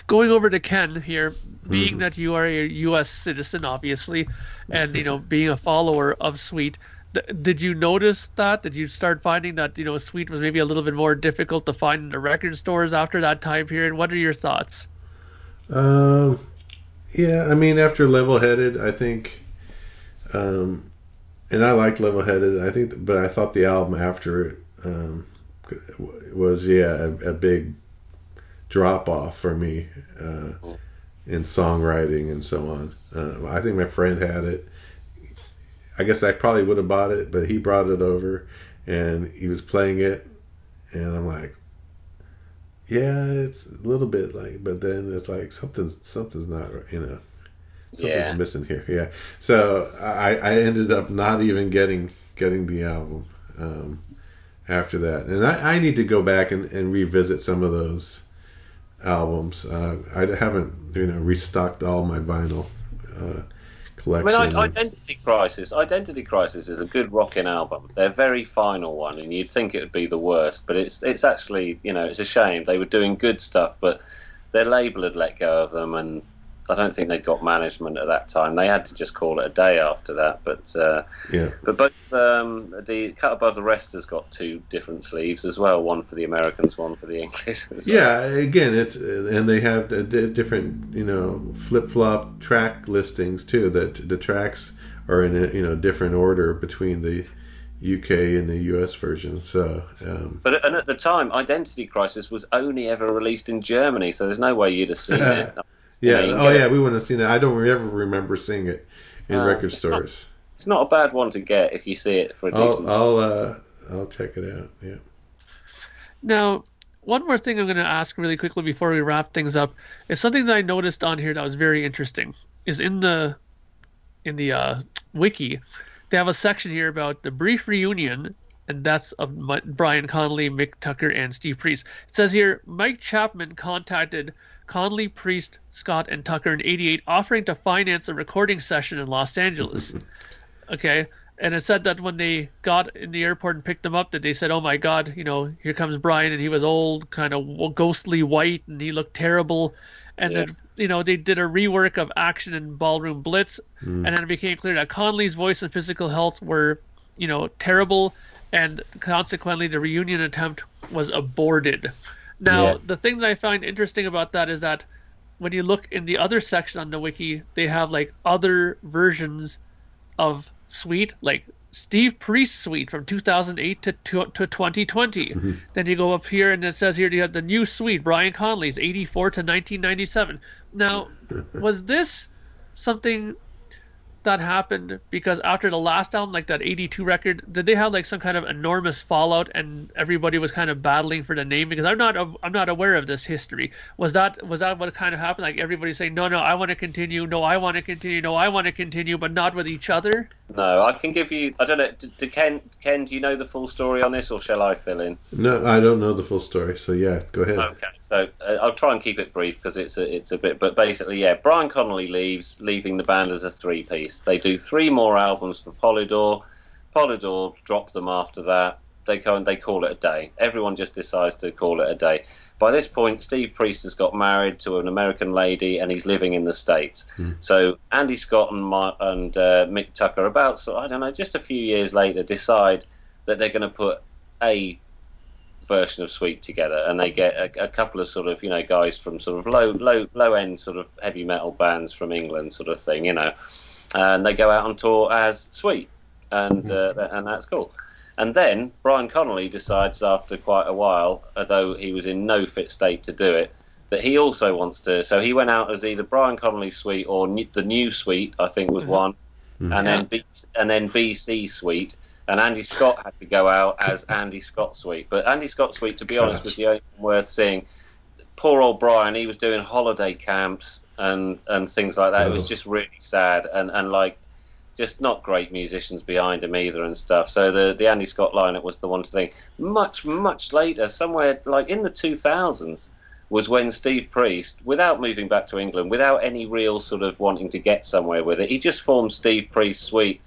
going over to Ken here, being mm-hmm. that you are a U.S. citizen, obviously, and you know, being a follower of Sweet, th- did you notice that? Did you start finding that you know Sweet was maybe a little bit more difficult to find in the record stores after that time period? What are your thoughts? Um, yeah, I mean, after Level Headed, I think, um, and I liked Level Headed. I think, but I thought the album after it um, was yeah a, a big drop off for me uh, in songwriting and so on. Uh, I think my friend had it. I guess I probably would have bought it, but he brought it over and he was playing it, and I'm like, yeah, it's a little bit like, but then it's like something's something's not, you know, something's yeah. missing here. Yeah. So I I ended up not even getting getting the album um, after that, and I, I need to go back and, and revisit some of those albums. Uh, I haven't, you know, restocked all my vinyl uh, collection. I mean, Identity Crisis. Identity Crisis is a good rocking album. They're very final one, and you'd think it would be the worst, but it's it's actually, you know, it's a shame. They were doing good stuff, but their label had let go of them, and I don't think they got management at that time. They had to just call it a day after that. But uh, yeah. But both um, the cut above the rest has got two different sleeves as well. One for the Americans, one for the English. Yeah, again, it's and they have the different you know flip flop track listings too. That the tracks are in a you know different order between the UK and the US version. So, um, but and at the time, Identity Crisis was only ever released in Germany, so there's no way you'd have seen it. Yeah. You know, you oh yeah, it. we wouldn't have seen that. I don't ever remember seeing it in uh, record it's stores. Not, it's not a bad one to get if you see it for a decent. I'll I'll, uh, I'll check it out. Yeah. Now, one more thing I'm going to ask really quickly before we wrap things up is something that I noticed on here that was very interesting. Is in the in the uh, wiki, they have a section here about the brief reunion, and that's of Brian Connolly, Mick Tucker, and Steve Priest. It says here Mike Chapman contacted Connolly, Priest, Scott, and Tucker in 88 offering to finance a recording session in Los Angeles. okay. And it said that when they got in the airport and picked him up, that they said, "Oh my God, you know, here comes Brian, and he was old, kind of ghostly white, and he looked terrible." And yeah. then, you know, they did a rework of Action and Ballroom Blitz, mm. and then it became clear that Connolly's voice and physical health were, you know, terrible, and consequently the reunion attempt was aborted. Now, yeah. the thing that I find interesting about that is that when you look in the other section on the wiki, they have like other versions of Sweet, like Steve Priest Sweet from 2008 to, to, to 2020. Mm-hmm. Then you go up here and it says here you have the new Sweet, Brian Connolly's 84 to 1997. Now, was this something that happened because after the last album, like that 82 record, did they have like some kind of enormous fallout and everybody was kind of battling for the name? Because I'm not I'm not aware of this history. Was that was that what kind of happened? Like everybody saying, no, no, I want to continue, no, I want to continue, no, I want to continue, but not with each other. No, I can give you. I don't know. Do, do Ken, Ken, do you know the full story on this, or shall I fill in? No, I don't know the full story. So yeah, go ahead. Okay, so uh, I'll try and keep it brief because it's a it's a bit. But basically, yeah, Brian Connolly leaves, leaving the band as a three piece. They do three more albums for Polydor. Polydor drop them after that. They go and they call it a day. Everyone just decides to call it a day. By this point, Steve Priest has got married to an American lady and he's living in the States. Hmm. So Andy Scott and, Ma- and uh, Mick Tucker, about, so I don't know, just a few years later, decide that they're going to put a version of Sweet together, and they get a, a couple of sort of you know guys from sort of low low low end sort of heavy metal bands from England, sort of thing, you know, and they go out on tour as Sweet, and uh, and that's cool. And then Brian Connolly decides after quite a while, although he was in no fit state to do it, that he also wants to. So he went out as either Brian Connolly Sweet or new, the new Sweet, I think was Mhm. one, Mhm. and then B, and then BC Sweet. And Andy Scott had to go out as Andy Scott Sweet. But Andy Scott Sweet, to be honest, was the only one worth seeing. Poor old Brian, he was doing holiday camps and, and things like that. It was just really sad and, and like just not great musicians behind him either and stuff. So the the Andy Scott lineup was the one to think. Much much later, somewhere like in the 2000s, was when Steve Priest, without moving back to England, without any real sort of wanting to get somewhere with it, he just formed Steve Priest Sweet,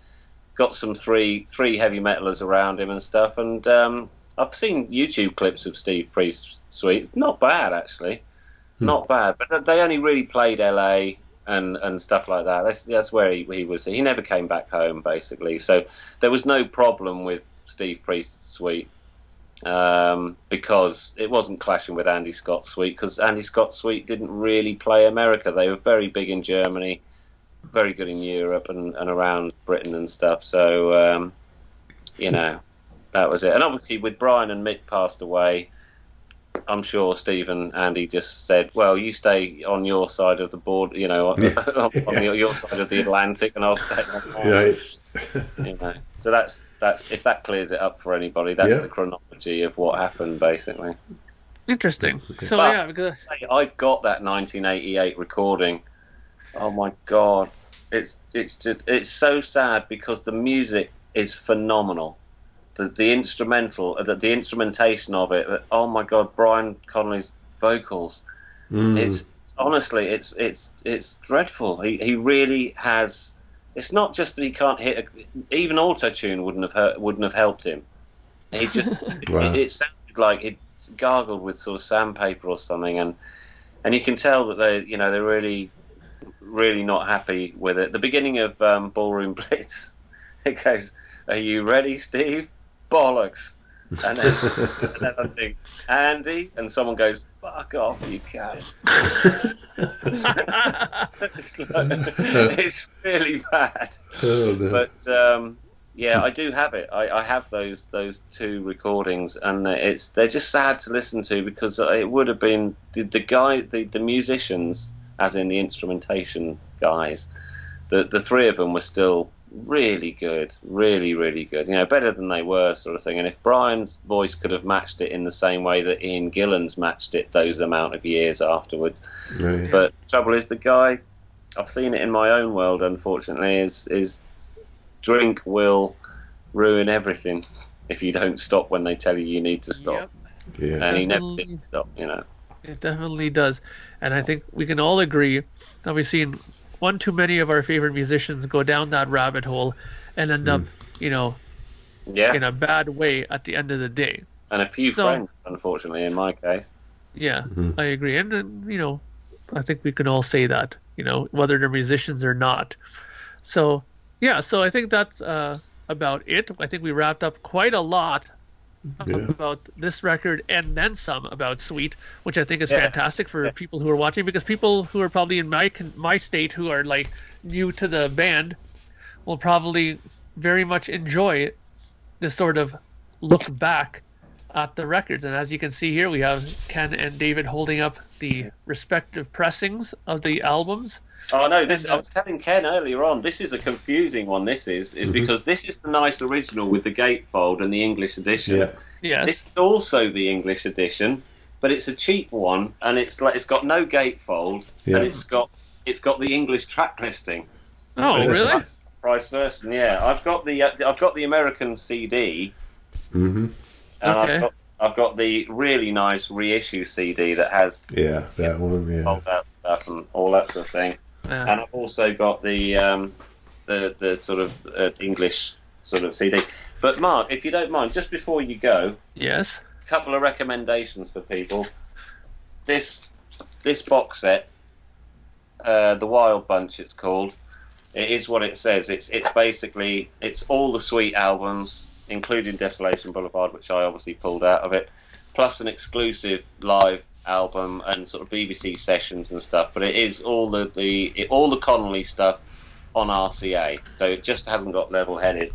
got some three three heavy metalers around him and stuff. And um, I've seen YouTube clips of Steve Priest Sweet. Not bad actually, Hmm. not bad. But they only really played LA and and stuff like that. That's that's where he, he was. He never came back home basically. So there was no problem with Steve Priest's Sweet um, because it wasn't clashing with Andy Scott's Sweet because Andy Scott's Sweet didn't really play America. They were very big in Germany, very good in Europe and, and around Britain and stuff. So um, you know that was it. And obviously with Brian and Mick passed away. I'm sure Steve and Andy just said, "Well, you stay on your side of the board, you know, on, on your, your side of the Atlantic, and I'll stay on mine." Right. you know. So that's that's if that clears it up for anybody, that's Yeah. the chronology of what happened basically. Interesting. So But- yeah, because Hey, I've got that 1988 recording. Oh my god, it's it's just it's so sad because the music is phenomenal. The the instrumental, the, the instrumentation of it. Oh my god, Brian Connolly's vocals. Mm. It's honestly, it's it's it's dreadful. He he really has. It's not just that he can't hit. A, even auto tune wouldn't have hurt, wouldn't have helped him. He just Wow. it, it sounded like it gargled with sort of sandpaper or something, and and you can tell that they you know they're really really not happy with it. The beginning of um, Ballroom Blitz, it goes, "Are you ready, Steve?" Bollocks. And then, I think, Andy, and someone goes, "Fuck off, you cat." it's, like- it's really bad. oh, no. But um, yeah, I do have it. I, I have those those two recordings, and it's they're just sad to listen to because it would have been the, the guy, the, the musicians, as in the instrumentation guys, the the three of them were still really good, really really good. You know, better than they were, sort of thing. And if Brian's voice could have matched it in the same way that Ian Gillan's matched it those amount of years afterwards, Right. but trouble is, the guy, I've seen it in my own world, unfortunately, is is drink will ruin everything if you don't stop when they tell you you need to stop. Yep, yeah. And he never Definitely. did stop, you know. It definitely does. And I think we can all agree that we've seen one too many of our favorite musicians go down that rabbit hole and end up, you know, Yeah, in a bad way at the end of the day. and a few So- friends, unfortunately, in my case. Yeah, Mhm. I agree. And, and, you know, I think we can all say that, you know, whether they're musicians or not. So, yeah, so I think that's uh, about it. I think we wrapped up quite a lot Yeah. about this record and then some about Sweet, which I think is Yeah. fantastic for Yeah. people who are watching because people who are probably in my my state who are like new to the band will probably very much enjoy this sort of look back at the records. And as you can see here, we have Ken and David holding up the respective pressings of the albums. Oh no! This And, uh, I was telling Ken earlier on. This is a confusing one. This is is Mhm. because this is the nice original with the gatefold and the English edition. Yeah. Yes. This is also the English edition, but it's a cheap one, and it's like it's got no gatefold, Yeah. and it's got it's got the English track listing. oh, really? Price version, yeah. I've got the uh, I've got the American CD, hmm and Okay. I've got I've got the really nice reissue CD that has Yeah, that one. Yeah. all that stuff and all that sort of thing. Yeah. and I've also got the um, the the sort of uh, English sort of CD. But Mark, if you don't mind, just before you go, Yes. a couple of recommendations for people. This this box set, uh, the Wild Bunch, it's called. It is what it says. It's it's basically it's all the Sweet albums, including Desolation Boulevard, which I obviously pulled out of it, plus an exclusive live album and sort of BBC sessions and stuff. But it is all the the it, all the Connolly stuff on RCA, so it just hasn't got level headed.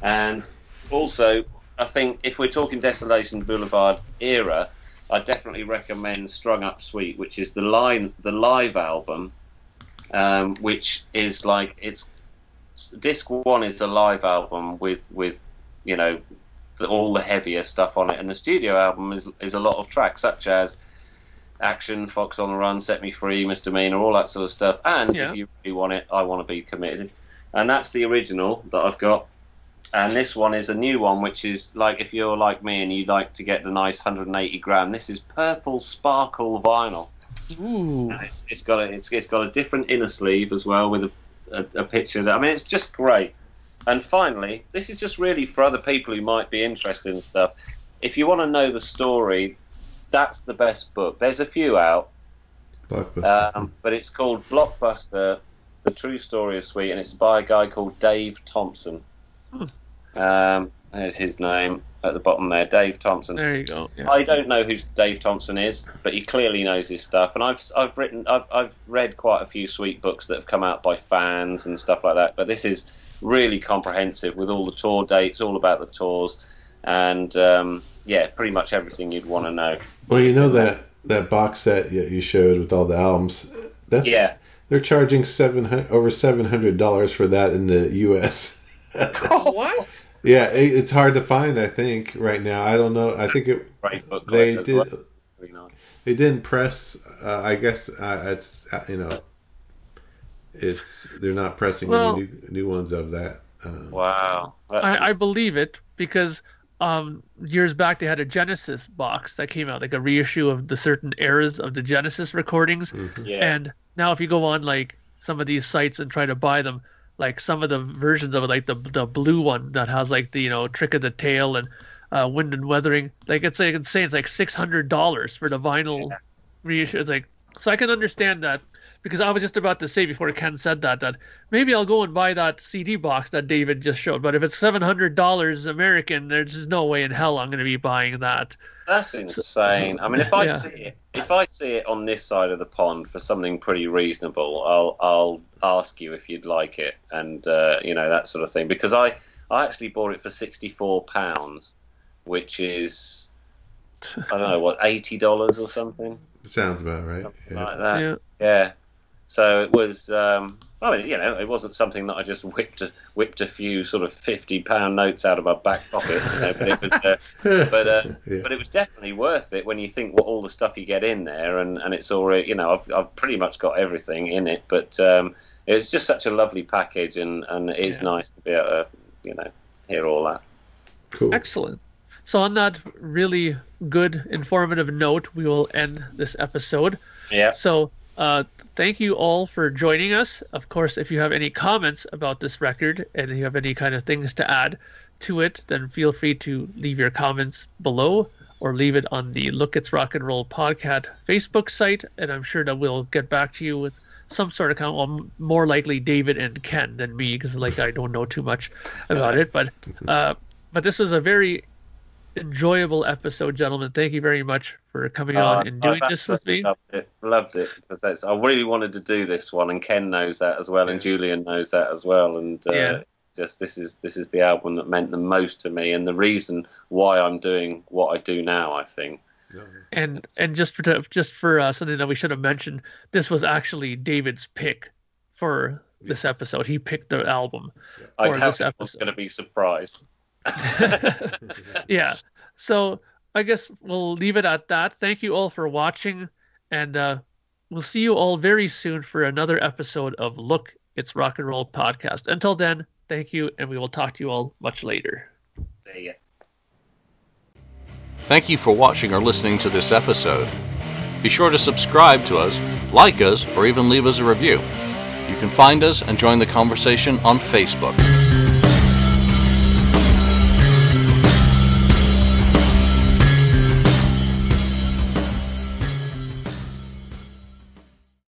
And also, I think if we're talking Desolation Boulevard era, I definitely recommend Strung Up Sweet, which is the line the live album, um, which is like it's disc one is the live album with with you know the, all the heavier stuff on it, and the studio album is is a lot of tracks such as Action, Fox on the Run, Set Me Free, Misdemeanor, all that sort of stuff. And Yeah. if you really want it, I Want to Be Committed, and that's the original that I've got. And this one is a new one, which is like if you're like me and you like to get the nice 180 gram. This is purple sparkle vinyl. Ooh. And it's, it's got a it's, it's got a different inner sleeve as well with a, a, a picture. That, I mean, it's just great. And finally, this is just really for other people who might be interested in stuff. If you want to know the story, that's the best book. There's a few out, Blockbuster. um, but it's called Blockbuster: The True Story of Sweet, and it's by a guy called Dave Thompson. Hmm. Um, there's his name at the bottom there, Dave Thompson. There you go. Yeah. I don't know who Dave Thompson is, but he clearly knows his stuff. And I've I've written I've I've read quite a few sweet books that have come out by fans and stuff like that. But this is really comprehensive with all the tour dates, all about the tours, and um, yeah, pretty much everything you'd want to know. well, you know that that box set you you showed with all the albums. That's Yeah, They're charging seven over seven hundred dollars for that in the U.S. oh, what? yeah, it, it's hard to find. I think right now. I don't know. I think it, great they did. Well. Nice. They didn't press. Uh, I guess uh, it's uh, you know, it's they're not pressing Well- any new, new ones of that. Um, Wow. I, I believe it because um, years back they had a Genesis box that came out, like a reissue of the certain eras of the Genesis recordings. mhm. yeah. And now if you go on like some of these sites and try to buy them, like some of the versions of it, like the the blue one that has like the you know trick of the tail and uh, wind and Wuthering, like it's like insane. It's like six hundred dollars for the vinyl Yeah. reissue. It's like so I can understand that because I was just about to say before Ken said that that maybe I'll go and buy that CD box that David just showed. But if it's seven hundred dollars American, there's just no way in hell I'm going to be buying that. That's insane. I mean, if I Yeah. see it, if I see it on this side of the pond for something pretty reasonable, I'll I'll ask you if you'd like it, and uh, you know that sort of thing. Because I I actually bought it for sixty four pounds, which is I don't know what eighty dollars or something, Sounds about right. something Yeah. like that. yeah. Yeah. So it was. Um, I mean, you know, it wasn't something that I just whipped a, whipped a few sort of fifty pound notes out of my back pocket, you know. But it was. Uh, but uh, Yeah. but it was definitely worth it when you think what all the stuff you get in there, and, and it's already you know I've, I've pretty much got everything in it, but um, it's just such a lovely package, and, and it is Yeah. nice to be able to you know hear all that. cool. Excellent. So on that really good informative note, we will end this episode. Yeah. So uh, thank you all for joining us. Of course, if you have any comments about this record and you have any kind of things to add to it, then feel free to leave your comments below or leave it on the Look It's Rock and Roll podcast Facebook site, and I'm sure that we'll get back to you with some sort of comment. Well, more likely David and Ken than me, because like I don't know too much about it. But uh, but this was a very enjoyable episode, gentlemen. Thank you very much for coming on Uh, and doing this with me. Loved it. Loved it. That's, I really wanted to do this one, and Ken knows that as well, and Julian knows that as well. And uh, Yeah. just this is this is the album that meant the most to me and the reason why I'm doing what I do now. I think. And and just for just for uh, something that we should have mentioned, this was actually David's pick for this episode. He picked the album I for doubt this I was going to be surprised. yeah. So I guess we'll leave it at that. Thank you all for watching, and uh, we'll see you all very soon for another episode of Look, It's Rock and Roll podcast. Until then, thank you, and we will talk to you all much later. See ya. Thank you for watching or listening to this episode. Be sure to subscribe to us, like us, or even leave us a review. You can find us and join the conversation on Facebook.